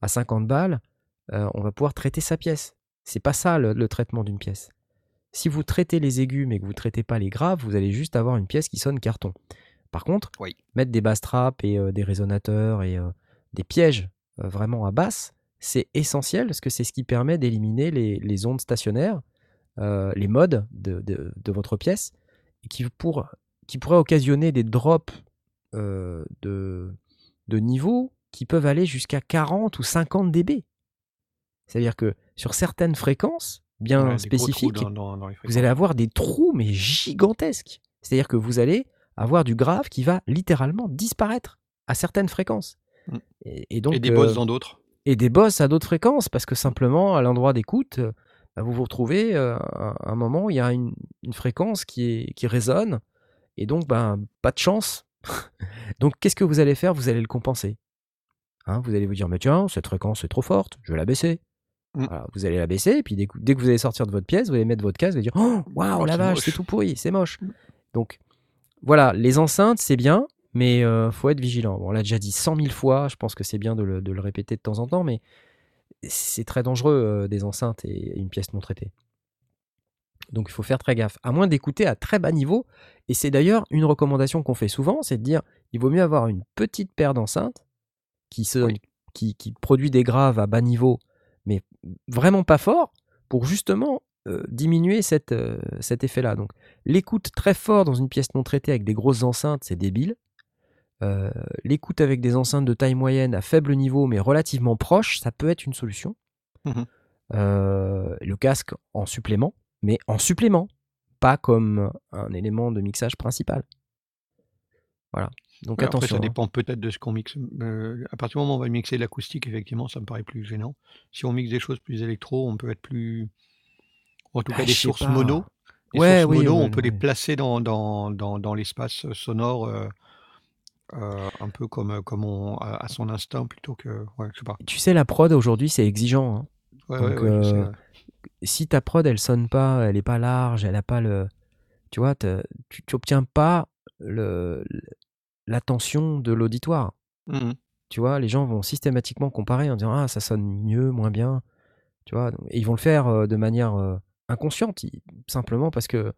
à 50 balles, on va pouvoir traiter sa pièce. C'est pas ça le, traitement d'une pièce. Si vous traitez les aigus mais que vous traitez pas les graves, vous allez juste avoir une pièce qui sonne carton. Par contre, Oui. mettre des bass traps et euh, des résonateurs et euh, des pièges euh, vraiment à basse, c'est essentiel parce que c'est ce qui permet d'éliminer les, les ondes stationnaires, les modes de, de- de votre pièce, et qui, pour, qui pourraient occasionner des drops de, de niveau qui peuvent aller jusqu'à 40 ou 50 dB. C'est-à-dire que sur certaines fréquences bien Ouais, spécifiques, dans- dans- dans les vous allez avoir des trous mais gigantesques. C'est-à-dire que vous allez avoir du grave qui va littéralement disparaître à certaines fréquences. Mm. Et, et donc, et des bosses euh, dans d'autres. et des bosses à d'autres fréquences parce que simplement à l'endroit d'écoute, euh, bah, vous vous retrouvez euh, à un moment où il y a une, une fréquence qui, est, qui résonne et donc ben pas de chance. donc qu'est-ce que vous allez faire? Vous allez le compenser. Hein, vous allez vous dire mais tiens cette fréquence est trop forte, je vais la baisser. Mm. Voilà, vous allez la baisser et puis dès que, dès que vous allez sortir de votre pièce, vous allez mettre votre casque, vous allez dire oh waouh Oh, la c'est vache c'est tout pourri, c'est moche. Mm. Donc voilà, les enceintes, c'est bien, mais euh, faut être vigilant. Bon, on l'a déjà dit cent mille fois, je pense que c'est bien de le, de le répéter de temps en temps, mais c'est très dangereux euh, des enceintes et une pièce non traitée. Donc il faut faire très gaffe, à moins d'écouter à très bas niveau. Et c'est d'ailleurs une recommandation qu'on fait souvent, c'est de dire il vaut mieux avoir une petite paire d'enceintes qui, sonne- Oui. qui, qui produit des graves à bas niveau, mais vraiment pas fort, pour justement euh, diminuer cette, euh, cet effet-là. Donc l'écoute très fort dans une pièce non traitée avec des grosses enceintes, c'est débile. Euh, l'écoute avec des enceintes de taille moyenne à faible niveau mais relativement proche, ça peut être une solution. Euh, le casque en supplément, mais en supplément, pas comme un élément de mixage principal. Voilà. Donc Ouais, après, attention. ça hein. dépend peut-être de ce qu'on mixe. Euh, à partir du moment où on va mixer de l'acoustique, effectivement, ça me paraît plus gênant. Si on mixe des choses plus électro, on peut être plus. En tout Ah, cas, des je sais sources pas. mono. Les Ouais, sources oui, mono, ouais, on peut les placer dans, dans, dans, dans l'espace sonore euh, euh, un peu comme, comme on, à, son instinct plutôt que. Ouais, je sais pas. Tu sais, la prod aujourd'hui, c'est exigeant. hein. Ouais, Donc, euh, si ta prod elle sonne pas, elle est pas large, elle a pas le, tu vois, tu n'obtiens pas le l'attention de l'auditoire. Mhm. Tu vois, les gens vont systématiquement comparer en disant ah ça sonne mieux, moins bien, tu vois, et ils vont le faire euh, de manière euh, inconsciente, simplement parce que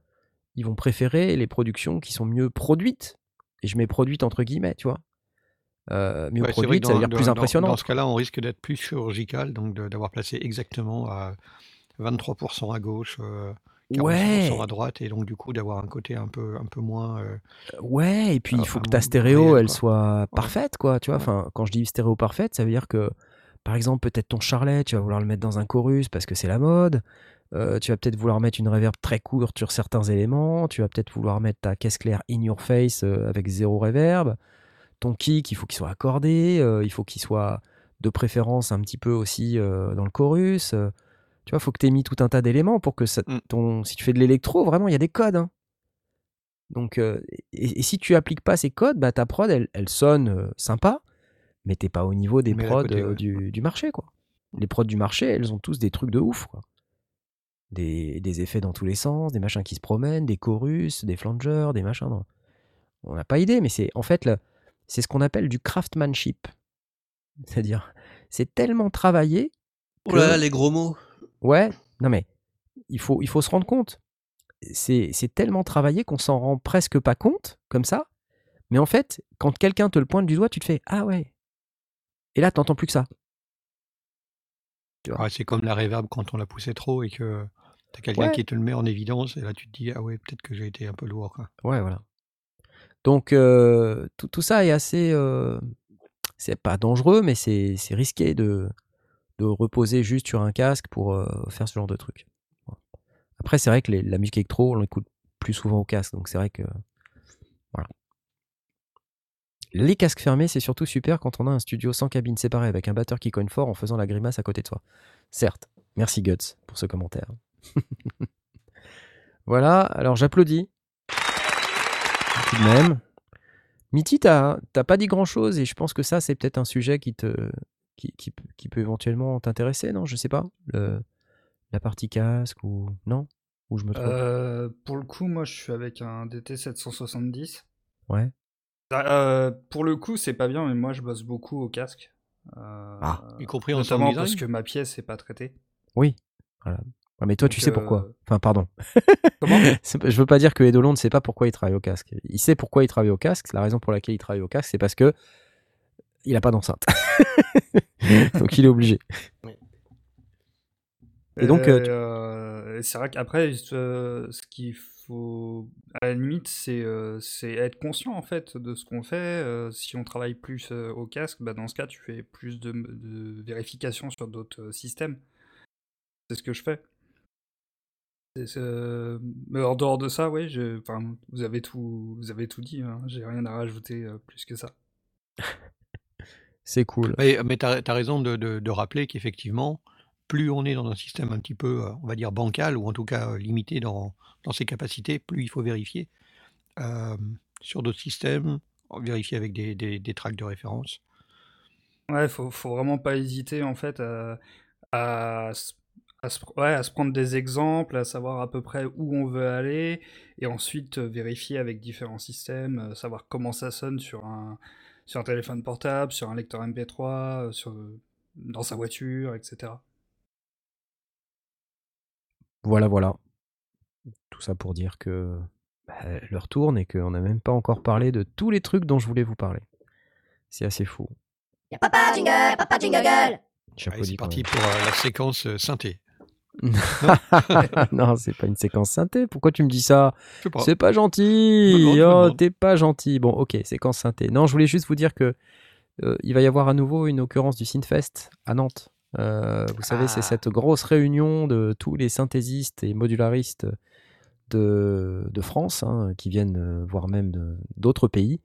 ils vont préférer les productions qui sont mieux produites. Et je mets produites entre guillemets, tu vois. Euh, mieux Ouais, produites, ça veut dire plus impressionnant. dans ce cas-là, on risque d'être plus chirurgical, donc d'avoir placé exactement à 23% à gauche, euh, Ouais. à droite et donc du coup d'avoir un côté un peu, un peu moins. euh, Ouais, et puis il Euh, faut que ta stéréo, réel, elle quoi. soit parfaite, quoi. Tu vois, enfin, quand je dis stéréo parfaite, ça veut dire que, par exemple, peut-être ton charlet, tu vas vouloir le mettre dans un chorus parce que c'est la mode. Euh, tu vas peut-être vouloir mettre une reverb très courte sur certains éléments. Tu vas peut-être vouloir mettre ta caisse claire in your face euh, avec zéro reverb. Ton kick, il faut qu'il soit accordé. euh, il faut qu'il soit de préférence un petit peu aussi dans le chorus. tu vois, il faut que tu aies mis tout un tas d'éléments pour que ça, Mm. ton, si tu fais de l'électro, vraiment, il y a des codes. hein. Donc, et, et si tu appliques pas ces codes, bah, ta prod, elle, elle sonne sympa, mais t'es pas au niveau des Mais prods côté, ouais. du, du marché, quoi. Les prods du marché, elles ont tous des trucs de ouf, quoi. Des, des effets dans tous les sens, des machins qui se promènent, des chorus, des flangers, des machins. non. On n'a pas idée, mais c'est en fait, c'est ce qu'on appelle du craftsmanship. C'est-à-dire, c'est tellement travaillé. Oh là là, les gros mots. Ouais, non mais il faut, il faut se rendre compte. C'est c'est tellement travaillé qu'on s'en rend presque pas compte, comme ça. Mais en fait, quand quelqu'un te le pointe du doigt, tu te fais Ah ouais. Et là, t'entends plus que ça. ouais, c'est comme la reverb quand on la poussait trop et que t'as quelqu'un Ouais. qui te le met en évidence et là tu te dis ah ouais peut-être que j'ai été un peu lourd. Quoi. Ouais, voilà. Donc, euh, tout, tout ça est assez. euh, c'est pas dangereux, mais c'est c'est risqué de, de reposer juste sur un casque pour euh, faire ce genre de truc. Voilà. Après, c'est vrai que les- la musique électro, on l'écoute plus souvent au casque, donc c'est vrai que. Voilà. Les casques fermés, c'est surtout super quand on a un studio sans cabine séparée avec un batteur qui cogne fort en faisant la grimace à côté de soi. Certes. Merci Guts pour ce commentaire. voilà, alors j'applaudis tout de même. Mitty, t'as t'as pas dit grand chose et je pense que ça, c'est peut-être un sujet qui, te, qui, qui, peut- qui peut éventuellement t'intéresser, non? Je sais pas. Le, la partie casque ou. Non? Ou je me trompe? Euh, pour le coup, moi, je suis avec un DT 770. Ouais. Euh, pour le coup, c'est pas bien, mais moi, je bosse beaucoup au casque. Euh, Ah. Y compris en notamment parce que ma pièce n'est pas traitée. Oui. Voilà. Ouais, mais toi, tu sais pourquoi. euh, Enfin, pardon. Comment je veux pas dire que Edolon ne sait pas pourquoi il travaille au casque. Il sait pourquoi il travaille au casque. La raison pour laquelle il travaille au casque, c'est parce que il a pas d'enceinte. Donc il est obligé. Et donc, euh, tu- euh, c'est vrai qu'après, ce, ce qu'il faut, à la limite, c'est être conscient en fait de ce qu'on fait. Si on travaille plus au casque, bah, dans ce cas, tu fais plus de, de vérification sur d'autres systèmes. C'est ce que je fais. Euh, Mais en dehors de ça, ouais, je, enfin, vous avez tout, vous avez tout dit. Hein, J'ai rien à rajouter euh, plus que ça. C'est cool. Mais, mais tu as, raison de, de- de rappeler qu'effectivement, plus on est dans un système un petit peu, euh, on va dire, bancal, ou en tout cas limité dans, dans ses capacités, plus il faut vérifier. Euh, sur d'autres systèmes, vérifier avec des, des, des tracks de référence. Ouais, faut, faut vraiment pas hésiter en fait à, à, à se, ouais, à se prendre des exemples, à savoir à peu près où on veut aller, et ensuite euh, vérifier avec différents systèmes, euh, savoir comment ça sonne sur un, sur un téléphone portable, sur un lecteur MP3, euh, sur, dans sa voiture, etc. Voilà, voilà. Tout ça pour dire que bah, l'heure tourne et qu'on n'a même pas encore parlé de tous les trucs dont je voulais vous parler. C'est assez fou. Y'a papa jingle, papa jingle. Allez, c'est parti pour euh, la séquence euh, synthé. non, c'est pas une séquence synthé. Pourquoi tu me dis ça? C'est pas gentil. Oh, demande. t'es pas gentil. Bon, ok, séquence synthé. Non, je voulais juste vous dire que euh, il va y avoir à nouveau une occurrence du Synfest à Nantes. Euh, vous savez, c'est Ah. cette grosse réunion de tous les synthésistes et modularistes de, de France, hein, qui viennent, euh, voire même d'autres pays,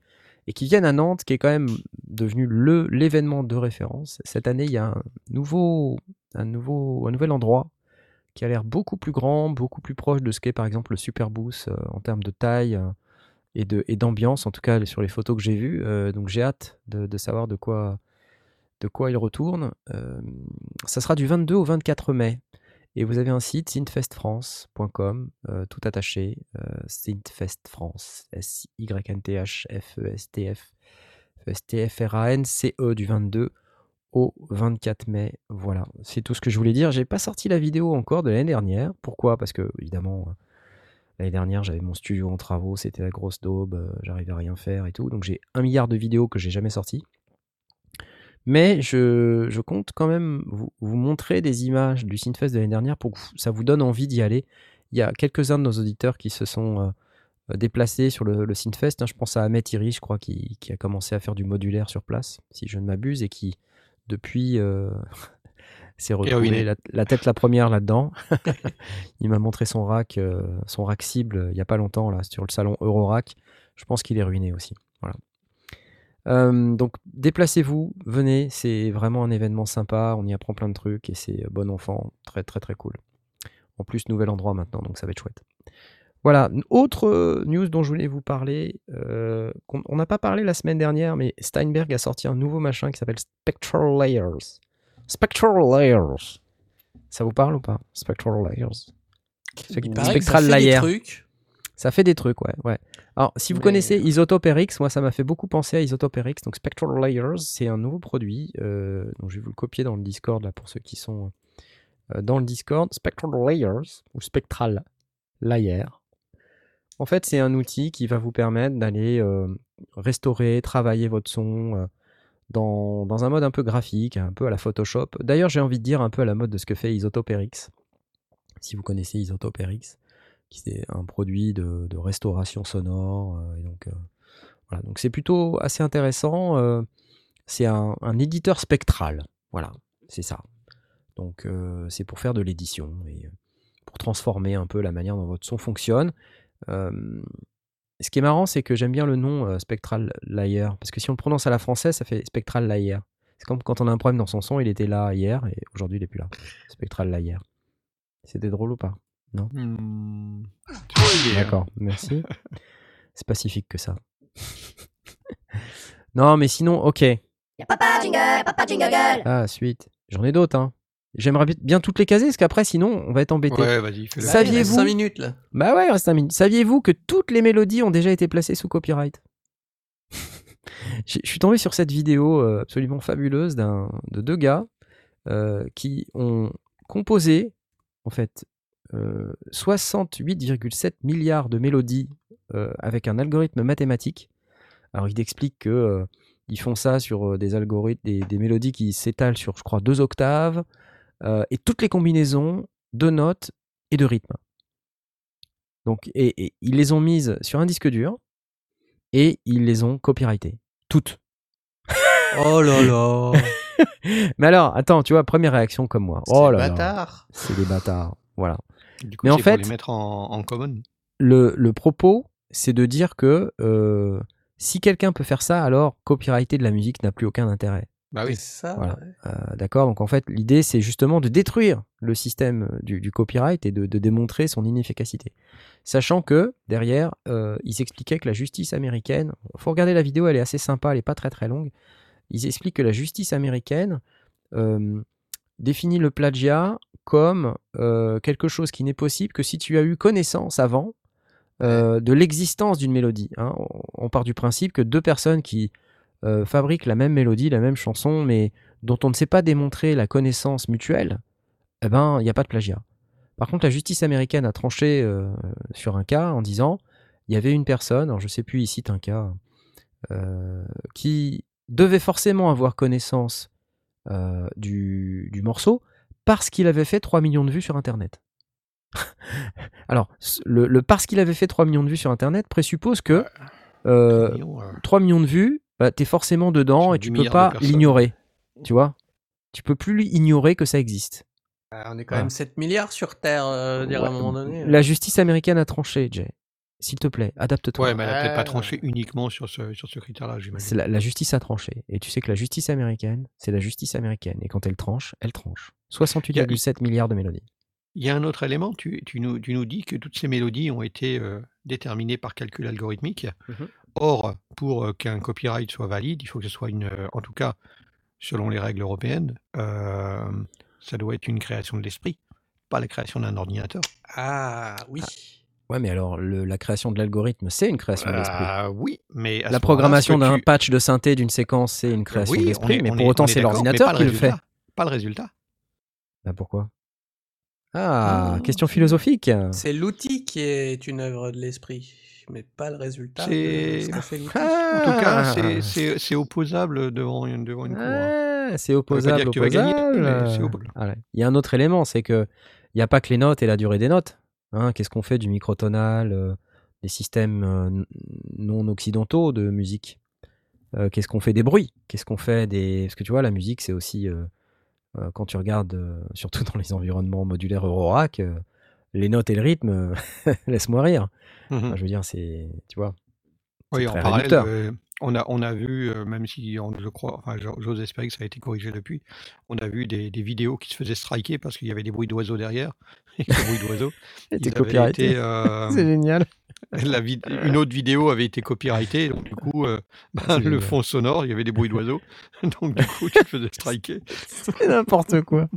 et qui viennent à Nantes, qui est quand même devenu le l'événement de référence. Cette année, il y a un nouveau, un nouveau, un nouvel endroit qui a l'air beaucoup plus grand, beaucoup plus proche de ce qu'est par exemple le Superboost euh, en termes de taille euh, et d'ambiance, en tout cas sur les photos que j'ai vues. Euh, donc j'ai hâte de, de savoir de quoi, de quoi il retourne. Ça sera du 22 au 24 mai. Et vous avez un site, synthfestfrance.com, tout attaché, euh, synthfestfrance, S-Y-N-T-H-F-E-S-T-F, S-T-F-R-A-N-C-E du 22 au 24 mai. Voilà, c'est tout ce que je voulais dire. J'ai pas sorti la vidéo encore de l'année dernière. Pourquoi? Parce que, évidemment, euh, l'année dernière, j'avais mon studio en travaux, c'était la grosse daube, euh, j'arrivais à rien faire et tout. Donc j'ai un milliard de vidéos que j'ai jamais sorties. Mais je, je compte quand même vous, vous montrer des images du Synfest de l'année dernière pour que ça vous donne envie d'y aller il y a quelques-uns de nos auditeurs qui se sont euh, déplacés sur le, le Synfest. hein. Je pense à Ahmet Iri, je crois, qui a commencé à faire du modulaire sur place, si je ne m'abuse, et qui, depuis, euh, s'est retrouvé ruiné. la, la tête la première là-dedans. il m'a montré son rack, euh, son rack cible, euh, il n'y a pas longtemps, là, sur le salon Eurorack. Je pense qu'il est ruiné aussi. Voilà. Euh, donc déplacez-vous, venez, c'est vraiment un événement sympa, on y apprend plein de trucs et c'est bon enfant, très très très cool. En plus, nouvel endroit maintenant, donc ça va être chouette. Voilà, autre euh, news dont je voulais vous parler, euh, qu'on- on n'a pas parlé la semaine dernière, mais Steinberg a sorti un nouveau machin qui s'appelle Spectral Layers. Spectral Layers. Ça vous parle ou pas Spectral Layers? Il ça fait des trucs. Ça fait des trucs, ouais. ouais. Alors, si vous Mais- connaissez Isotope RX, moi, ça m'a fait beaucoup penser à Isotope RX. Donc, Spectral Layers, c'est un nouveau produit. euh, donc, je vais vous le copier dans le Discord, là, pour ceux qui sont euh, dans le Discord. Spectral Layers, ou Spectral Layer. En fait, c'est un outil qui va vous permettre d'aller euh, restaurer, travailler votre son euh, dans, dans un mode un peu graphique, un peu à la Photoshop. D'ailleurs, j'ai envie de dire un peu à la mode de ce que fait Isotope RX. Si vous connaissez Isotope RX qui est un produit de, restauration sonore. euh, et donc, voilà. donc c'est plutôt assez intéressant. c'est un, un éditeur spectral. Voilà, c'est ça. Donc c'est pour faire de l'édition et pour transformer un peu la manière dont votre son fonctionne. Euh, ce qui est marrant, c'est que j'aime bien le nom euh, Spectral Layer, parce que si on le prononce à la française, ça fait Spectral Layer. C'est comme quand on a un problème dans son son, il était là hier et aujourd'hui il est plus là. Spectral Layer. C'était drôle ou pas? Idée, hein. D'accord, merci. C'est pacifique que ça. non, mais sinon, ok. Papa jingle, papa jingle. Ah, suite. J'en ai d'autres, hein. J'aimerais bi- bien toutes les caser, parce qu'après, sinon, on va être embêté. Ouais, vas-y, fais-le. Ça- Saviez-vous- 5 minutes là. Bah ouais, il reste un minute. Saviez-vous que toutes les mélodies ont déjà été placées sous copyright? Je suis tombé sur cette vidéo euh, absolument fabuleuse d'un de deux gars euh, qui ont composé, en fait, euh, 68,7 milliards de mélodies euh, avec un algorithme mathématique. Alors, il explique que euh, ils font ça sur euh, des algorithmes, des, des mélodies qui s'étalent sur, je crois, deux octaves, euh, et toutes les combinaisons de notes et de rythmes. Donc, et, et ils les ont mises sur un disque dur et ils les ont copyrightées. Toutes. Oh là là. Mais alors, attends, tu vois, première réaction comme moi. C'est Oh là là. bâtard. C'est des bâtards. Voilà. Du coup, Mais en c'est pour fait- les mettre en, en common. Le, le propos, c'est de dire que euh, si quelqu'un peut faire ça, alors copyrighter de la musique n'a plus aucun intérêt. Bah C'est oui. ça. Voilà. ouais. Euh, D'accord Donc en fait, l'idée, c'est justement de détruire le système du, du copyright et de, de démontrer son inefficacité. Sachant que, derrière, euh, ils expliquaient que la justice américaine, faut regarder la vidéo, elle est assez sympa, elle est pas très très longue. Ils expliquent que la justice américaine euh, définit le plagiat comme euh, quelque chose qui n'est possible que si tu as eu connaissance avant euh, de l'existence d'une mélodie. hein. On, on part du principe que deux personnes qui euh, fabriquent la même mélodie, la même chanson, mais dont on ne sait pas démontrer la connaissance mutuelle, eh ben, il n'y a pas de plagiat. Par contre, la justice américaine a tranché euh, sur un cas en disant il y avait une personne, alors je sais plus, il cite un cas, euh, qui devait forcément avoir connaissance euh, du, du morceau parce qu'il avait fait 3 millions de vues sur Internet. alors, le, le parce qu'il avait fait 3 millions de vues sur Internet présuppose que euh, Millions, euh, 3 millions de vues, bah, t'es forcément dedans et 10 tu peux pas l'ignorer. Tu vois Tu peux plus ignorer que ça existe. Euh, on est quand même 7 milliards sur Terre, euh, dire à un moment donné. La justice américaine a tranché, Jay. S'il te plaît, adapte-toi. Ouais, mais elle a peut-être pas Ouais. tranché uniquement sur ce, sur ce critère-là, j'imagine. La, la justice a tranché. Et tu sais que la justice américaine, c'est la justice américaine. Et quand elle tranche, elle tranche. 68,7 milliards de mélodies. Il y a un autre élément, tu, tu nous, tu nous dis que toutes ces mélodies ont été euh, déterminées par calcul algorithmique. Mhm. Or, pour euh, qu'un copyright soit valide, il faut que ce soit une, euh, en tout cas, selon les règles européennes, euh, ça doit être une création de l'esprit, pas la création d'un ordinateur. Ah oui. Ouais, mais alors, le- la création de l'algorithme, c'est une création d'esprit. Ah oui, mais La programmation d'un tu- patch de synthé d'une séquence, c'est une création Oui, d'esprit. Mais pour est- autant, c'est l'ordinateur pas le qui le fait. résultat. Pas le résultat. Bah pourquoi? Ah, Ah. question philosophique. C'est l'outil qui est une œuvre de l'esprit, mais pas le résultat. C'est-. Ah. En tout cas, c'est- c'est c'est opposable devant une, devant une cour. Ah, c'est opposable, dire que tu vas gagner, opposable. mais c'est opposable. Ah. Il y a un autre élément, c'est que il n'y a pas que les notes et la durée des notes. Hein, Qu'est-ce qu'on fait du microtonal, euh, des systèmes euh, non occidentaux de musique? Euh, Qu'est-ce qu'on fait des bruits? Qu'est-ce qu'on fait des... Parce que tu vois, la musique, c'est aussi... quand tu regardes, surtout dans les environnements modulaires Eurorack, euh, les notes et le rythme, euh, laisse-moi rire. Enfin, je veux dire, c'est... Tu vois Oui, en parallèle, euh, on a, on a vu, euh, même si on- je crois, enfin, j'ose espérer que ça a été corrigé depuis, on a vu des, des vidéos qui se faisaient striker parce qu'il y avait des bruits d'oiseaux derrière. Et que les bruits d'oiseaux, avaient copyrighté. euh, C'est génial. la une autre vidéo avait été copyrightée, donc du coup, euh, ben, le fond sonore, il y avait des bruits d'oiseaux, donc du coup, tu te faisais striker. C'est n'importe quoi.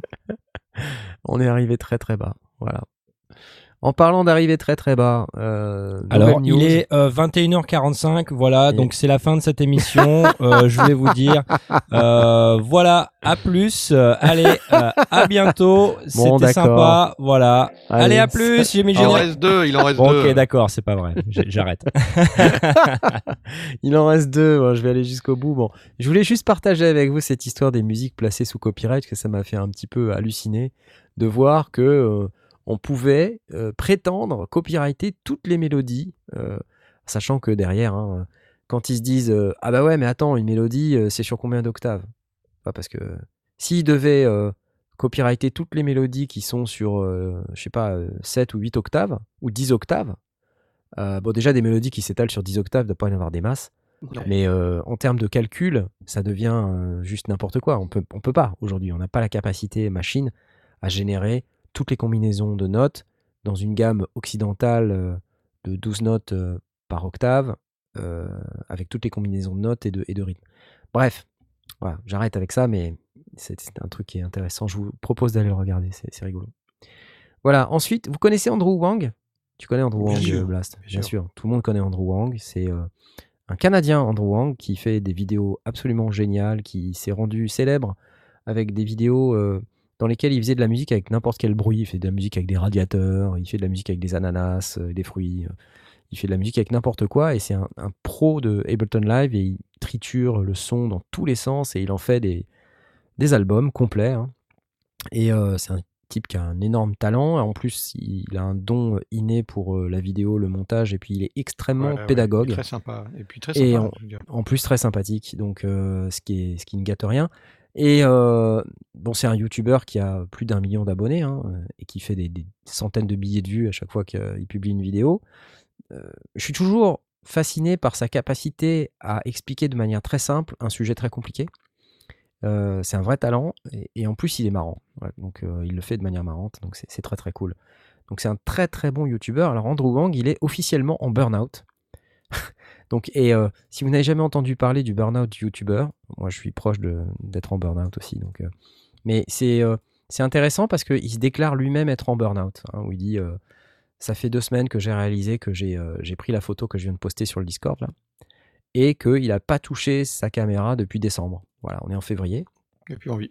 On est arrivé très très bas. Voilà. En parlant d'arriver très très bas, euh, Alors, il est euh, 21h45, voilà, Et- donc c'est la fin de cette émission. Euh, je voulais vous dire, euh, voilà, à plus, euh, allez, euh, à bientôt, Bon, c'était sympa, voilà. Allez, à plus, j'ai mis le Il en reste deux, il en reste Bon, deux. ok, d'accord, c'est pas vrai, j'arrête. Il en reste deux, bon, je vais aller jusqu'au bout. Bon, je voulais juste partager avec vous cette histoire des musiques placées sous copyright, que ça m'a fait un petit peu halluciner de voir que euh, on pouvait euh, prétendre copyrighter toutes les mélodies, euh, sachant que derrière, hein, quand ils se disent euh, ah bah ouais mais attends une mélodie c'est sur combien d'octaves? Parce que s'ils devaient copyrighter toutes les mélodies qui sont sur je sais pas euh, 7 ou 8 octaves ou 10 octaves bon, déjà, des mélodies qui s'étalent sur 10 octaves, il ne doit pas y en avoir des masses. Non. Mais euh, en termes de calcul, ça devient euh, juste n'importe quoi. On peut, on peut pas aujourd'hui. On n'a pas la capacité machine à générer toutes les combinaisons de notes dans une gamme occidentale euh, de 12 notes euh, par octave, euh, avec toutes les combinaisons de notes et de, et de rythme. Bref, voilà, j'arrête avec ça, mais c'est un truc qui est intéressant. Je vous propose d'aller le regarder, c'est rigolo. Voilà, ensuite, vous connaissez Andrew Wang? Tu connais Andrew Bien Wang, euh, Blast? bien Bien sûr. sûr, tout le monde connaît Andrew Wang. C'est euh, un Canadien, Andrew Wang, qui fait des vidéos absolument géniales, qui s'est rendu célèbre avec des vidéos euh, dans lesquelles il faisait de la musique avec n'importe quel bruit. Il fait de la musique avec des radiateurs, il fait de la musique avec des ananas, euh, des fruits. euh, il fait de la musique avec n'importe quoi et c'est un, un pro de Ableton Live et il triture le son dans tous les sens et il en fait des, des albums complets. hein. Et euh, c'est un type qui a un énorme talent. En plus, il a un don inné pour la vidéo, le montage et puis il est extrêmement ouais, pédagogue. Très sympa. Et puis très sympa. En plus, très sympathique, donc euh, ce, qui est, ce qui ne gâte rien. Et euh, bon, c'est un YouTuber qui a plus d'un million d'abonnés hein, et qui fait des, centaines de billets de vues à chaque fois qu'il publie une vidéo. Euh, je suis toujours fasciné par sa capacité à expliquer de manière très simple un sujet très compliqué. Euh, c'est un vrai talent et, en plus il est marrant. Donc il le fait de manière marrante, donc c'est c'est très très cool. Donc c'est un très très bon YouTuber. Alors Andrew Wang, il est officiellement en burn-out. Donc, et euh, si vous n'avez jamais entendu parler du burn-out YouTuber, moi je suis proche d'être en burn-out aussi. Donc, euh, mais c'est euh, intéressant parce qu'il se déclare lui-même être en burn-out. hein, où il dit euh, Ça fait deux semaines que j'ai réalisé que j'ai pris la photo que je viens de poster sur le Discord là, et qu'il n'a pas touché sa caméra depuis décembre. Voilà, on est en février. Et puis on vit.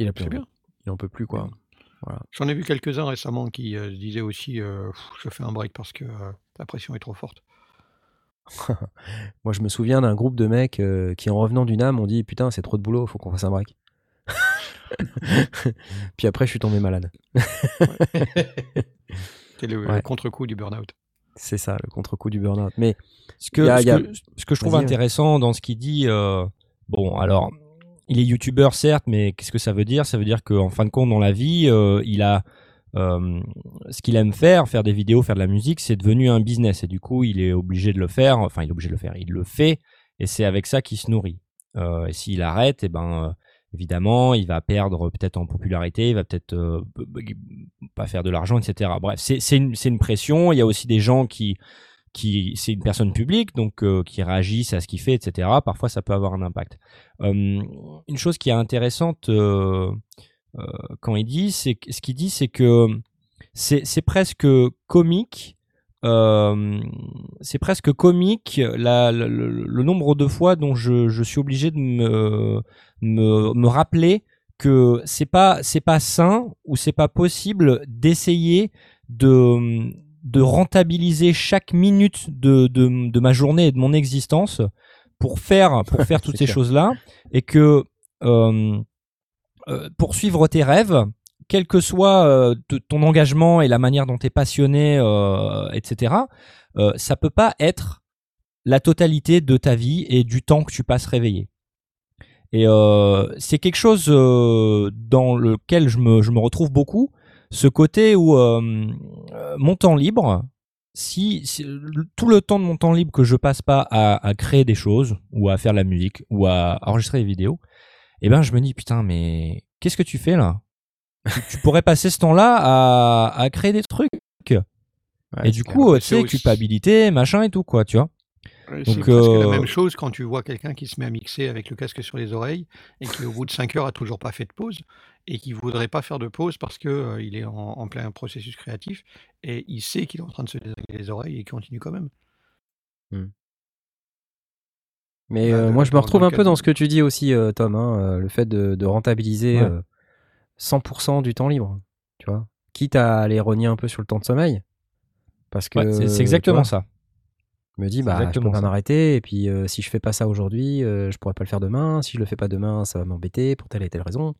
Il a plus envie. bien. Il en peut plus quoi. J'en ai vu quelques-uns récemment qui se disaient aussi je fais un break parce que la pression est trop forte. Moi je me souviens d'un groupe de mecs euh, qui en revenant du NAM ont dit Putain, c'est trop de boulot, faut qu'on fasse un break. Puis après, je suis tombé malade. C'est le, le contre-coup du burn-out? C'est ça, le contre-coup du burn-out. Mais Ce que, Il y a- ce il y a- que- ce que je trouve ouais. intéressant dans ce qu'il dit, euh, bon, alors, il est youtubeur certes, mais qu'est-ce que ça veut dire? Ça veut dire qu'en fin de compte, dans la vie, euh, il a euh, ce qu'il aime faire, faire des vidéos, faire de la musique, c'est devenu un business et du coup, il est obligé de le faire. Enfin, il est obligé de le faire. Il le fait et c'est avec ça qu'il se nourrit. Euh, et s'il arrête, et ben, euh, évidemment, il va perdre peut-être en popularité, il va peut-être pas faire de l'argent, etc. Bref, c'est une, pression. Il y a aussi des gens qui qui c'est une personne publique donc qui réagissent à ce qu'il fait etc parfois ça peut avoir un impact une chose qui est intéressante quand il dit c'est ce qu'il dit c'est que c'est c'est presque comique euh, c'est presque comique la- la- le, le nombre de fois dont je, je suis obligé de me, me, me rappeler que c'est pas c'est pas sain ou c'est pas possible d'essayer de de rentabiliser chaque minute de, de, de ma journée et de mon existence pour faire pour faire toutes ces choses là et que euh, euh, poursuivre tes rêves quel que soit euh, ton engagement et la manière dont tu es passionné, euh, etc., euh, ça peut pas être la totalité de ta vie et du temps que tu passes réveillé. Et euh, c'est quelque chose euh, dans lequel je me, retrouve beaucoup, ce côté où euh, euh, mon temps libre, si, tout le temps de mon temps libre que je passe pas à, à créer des choses ou à faire de la musique ou à enregistrer des vidéos, eh ben je me dis putain mais qu'est-ce que tu fais là? Tu, tu pourrais passer ce temps-là à, à créer des trucs. Ouais, et du coup, tu sais, culpabilité, machin et tout quoi, tu vois. Ouais, Donc, C'est presque euh, la même chose quand tu vois quelqu'un qui se met à mixer avec le casque sur les oreilles et qui au bout de 5 heures a toujours pas fait de pause et qui voudrait pas faire de pause parce que euh, il est en, en plein processus créatif et il sait qu'il est en train de se désagréger les oreilles et il continue quand même. Mais Bah, euh, moi, je me retrouve un peu dans ce que tu dis aussi, euh, Tom, hein, euh, le fait de, de rentabiliser Ouais. euh, 100% du temps libre, tu vois. Quitte à aller rogner un peu sur le temps de sommeil. Parce que Ouais, c'est- exactement vois, ça. Je me dis, bah, je peux pas m'arrêter. Et puis, si je fais pas ça aujourd'hui, je pourrais pas le faire demain. Si je le fais pas demain, ça va m'embêter pour telle et telle raison.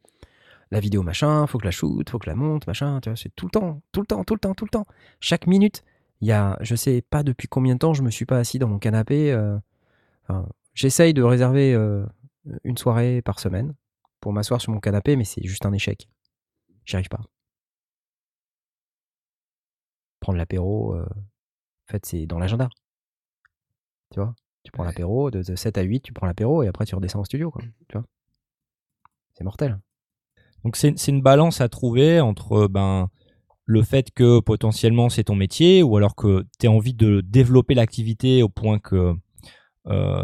La vidéo, machin, faut que la shoot, faut que la monte, machin. Tu vois, c'est tout le temps, tout le temps, tout le temps, tout le temps. Chaque minute, il y a, je sais pas depuis combien de temps je me suis pas assis dans mon canapé. euh, enfin, J'essaye de réserver euh, une soirée par semaine pour m'asseoir sur mon canapé, mais c'est juste un échec. J'y arrive pas. Prendre l'apéro, euh, en fait, c'est dans l'agenda. Tu vois? Tu prends Ouais. l'apéro, de, de 7 à 8, tu prends l'apéro et après tu redescends au studio. Quoi, tu vois? C'est mortel. Donc c'est une balance à trouver entre ben le fait que potentiellement c'est ton métier ou alors que tu as envie de développer l'activité au point que euh,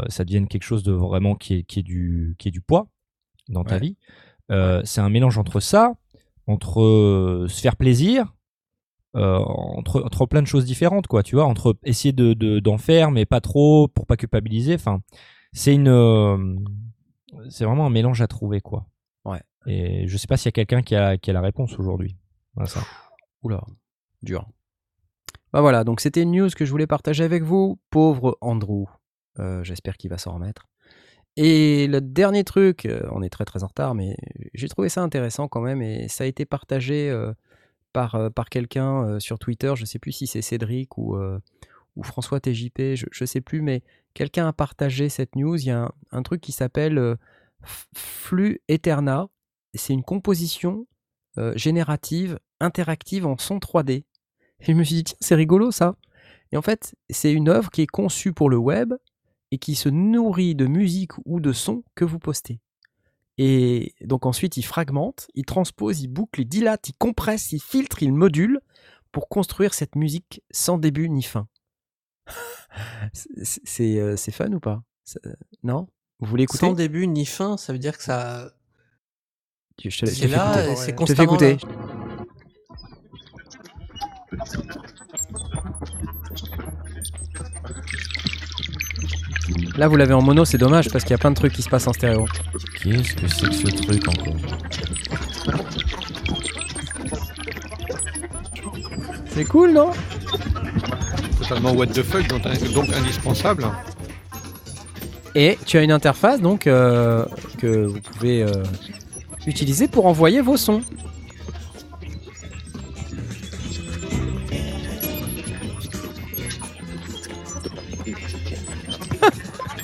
ça devienne quelque chose de vraiment qui est, qui est, du, qui est du poids dans ta vie. Euh, C'est un mélange entre ça, entre euh, se faire plaisir, euh, entre, entre plein de choses différentes, quoi, tu vois, entre essayer de, de- d'en faire, mais pas trop pour pas culpabiliser. Enfin, c'est une, euh, c'est vraiment un mélange à trouver, quoi. Ouais. Et je sais pas s'il y a quelqu'un qui a, qui a la réponse aujourd'hui à ça. Oula, dur. Bah voilà, donc c'était une news que je voulais partager avec vous. Pauvre Andrew. Euh, J'espère qu'il va s'en remettre. Et le dernier truc, euh, on est très très en retard, mais j'ai trouvé ça intéressant quand même, et ça a été partagé euh, par, par quelqu'un sur Twitter, je sais plus si c'est Cédric ou, ou François TJP, je, je sais plus, mais quelqu'un a partagé cette news. Il y a un, truc qui s'appelle euh, Flux Eterna. C'est une composition générative interactive en son 3D. Et je me suis dit, tiens, c'est rigolo ça. Et en fait, c'est une œuvre qui est conçue pour le web et qui se nourrit de musique ou de sons que vous postez. Et donc ensuite, il fragmente, il transpose, il boucle, il dilate, il compresse, il filtre, il module pour construire cette musique sans début ni fin. C'est- euh, c'est fun ou pas? Non? Vous voulez écouter? Sans début ni fin, ça veut dire que ça. Je te- je te C'est fais là, c'est Je te fais constamment écouter. là. Là, vous l'avez en mono, c'est dommage parce qu'il y a plein de trucs qui se passent en stéréo. Qu'est-ce que c'est que ce truc encore C'est cool, non? Totalement what the fuck, donc, donc indispensable. Et tu as une interface donc euh, que vous pouvez euh, utiliser pour envoyer vos sons.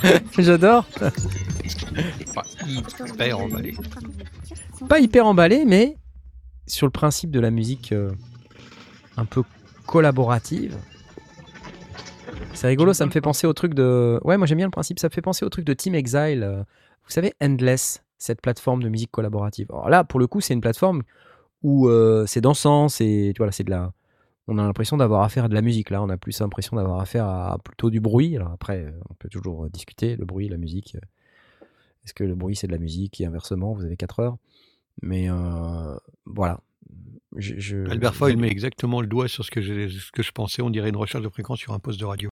J'adore. Pas hyper emballé. Pas hyper emballé, mais sur le principe de la musique euh, un peu collaborative. C'est rigolo, ça me fait penser au truc de. Ouais, moi j'aime bien le principe, ça me fait penser au truc de Team Exile. euh, Vous savez, Endless, cette plateforme de musique collaborative. Alors là, pour le coup, c'est une plateforme où euh, c'est dansant, c'est. tu vois, là, c'est de la. On a l'impression d'avoir affaire à de la musique. Là, on a plus l'impression d'avoir affaire à plutôt du bruit. Alors après, euh, on peut toujours euh, discuter le bruit, la musique. euh, Est-ce que le bruit c'est de la musique et inversement Vous avez 4 heures? Mais euh, voilà. Je, je- Albert Foyle met exactement le doigt sur ce que, j'ai- ce que je pensais, on dirait une recherche de fréquence sur un poste de radio.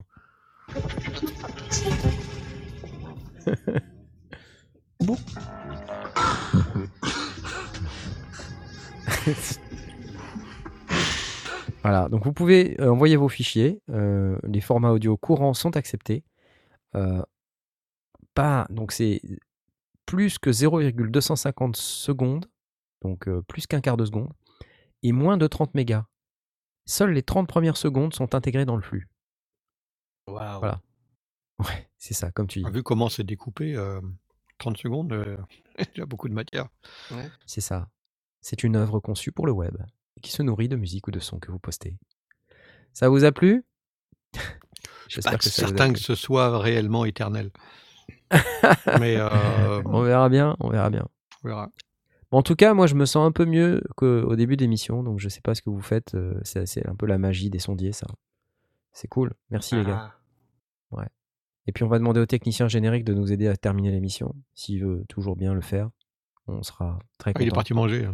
Voilà, donc vous pouvez euh, envoyer vos fichiers. euh, les formats audio courants sont acceptés. Euh, pas, donc c'est plus que 0,250 secondes, donc euh, plus qu'un quart de seconde. et moins de 30 mégas. Seules les 30 premières secondes sont intégrées dans le flux. Waouh. Voilà. Ouais, c'est ça, comme tu dis. Ah, Vu comment c'est découpé, euh, 30 secondes, euh, il y a beaucoup de matière. C'est ça. C'est une œuvre conçue pour le web et qui se nourrit de musique ou de son que vous postez. Ça vous a plu? J'espère que certain que ce soit réellement éternel. Mais euh, On verra bien, on verra bien. on verra. Bon, en tout cas, moi, je me sens un peu mieux qu'au début d'émission, donc je sais pas ce que vous faites. euh, C'est un peu la magie des sondiers, ça. C'est cool. Merci les gars. Ah. Et puis on va demander au technicien générique de nous aider à terminer l'émission, s'il veut toujours bien le faire. On sera très Ah, il est content. parti manger.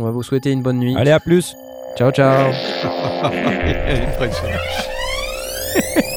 On va vous souhaiter une bonne nuit. Allez, à plus. Ciao, ciao.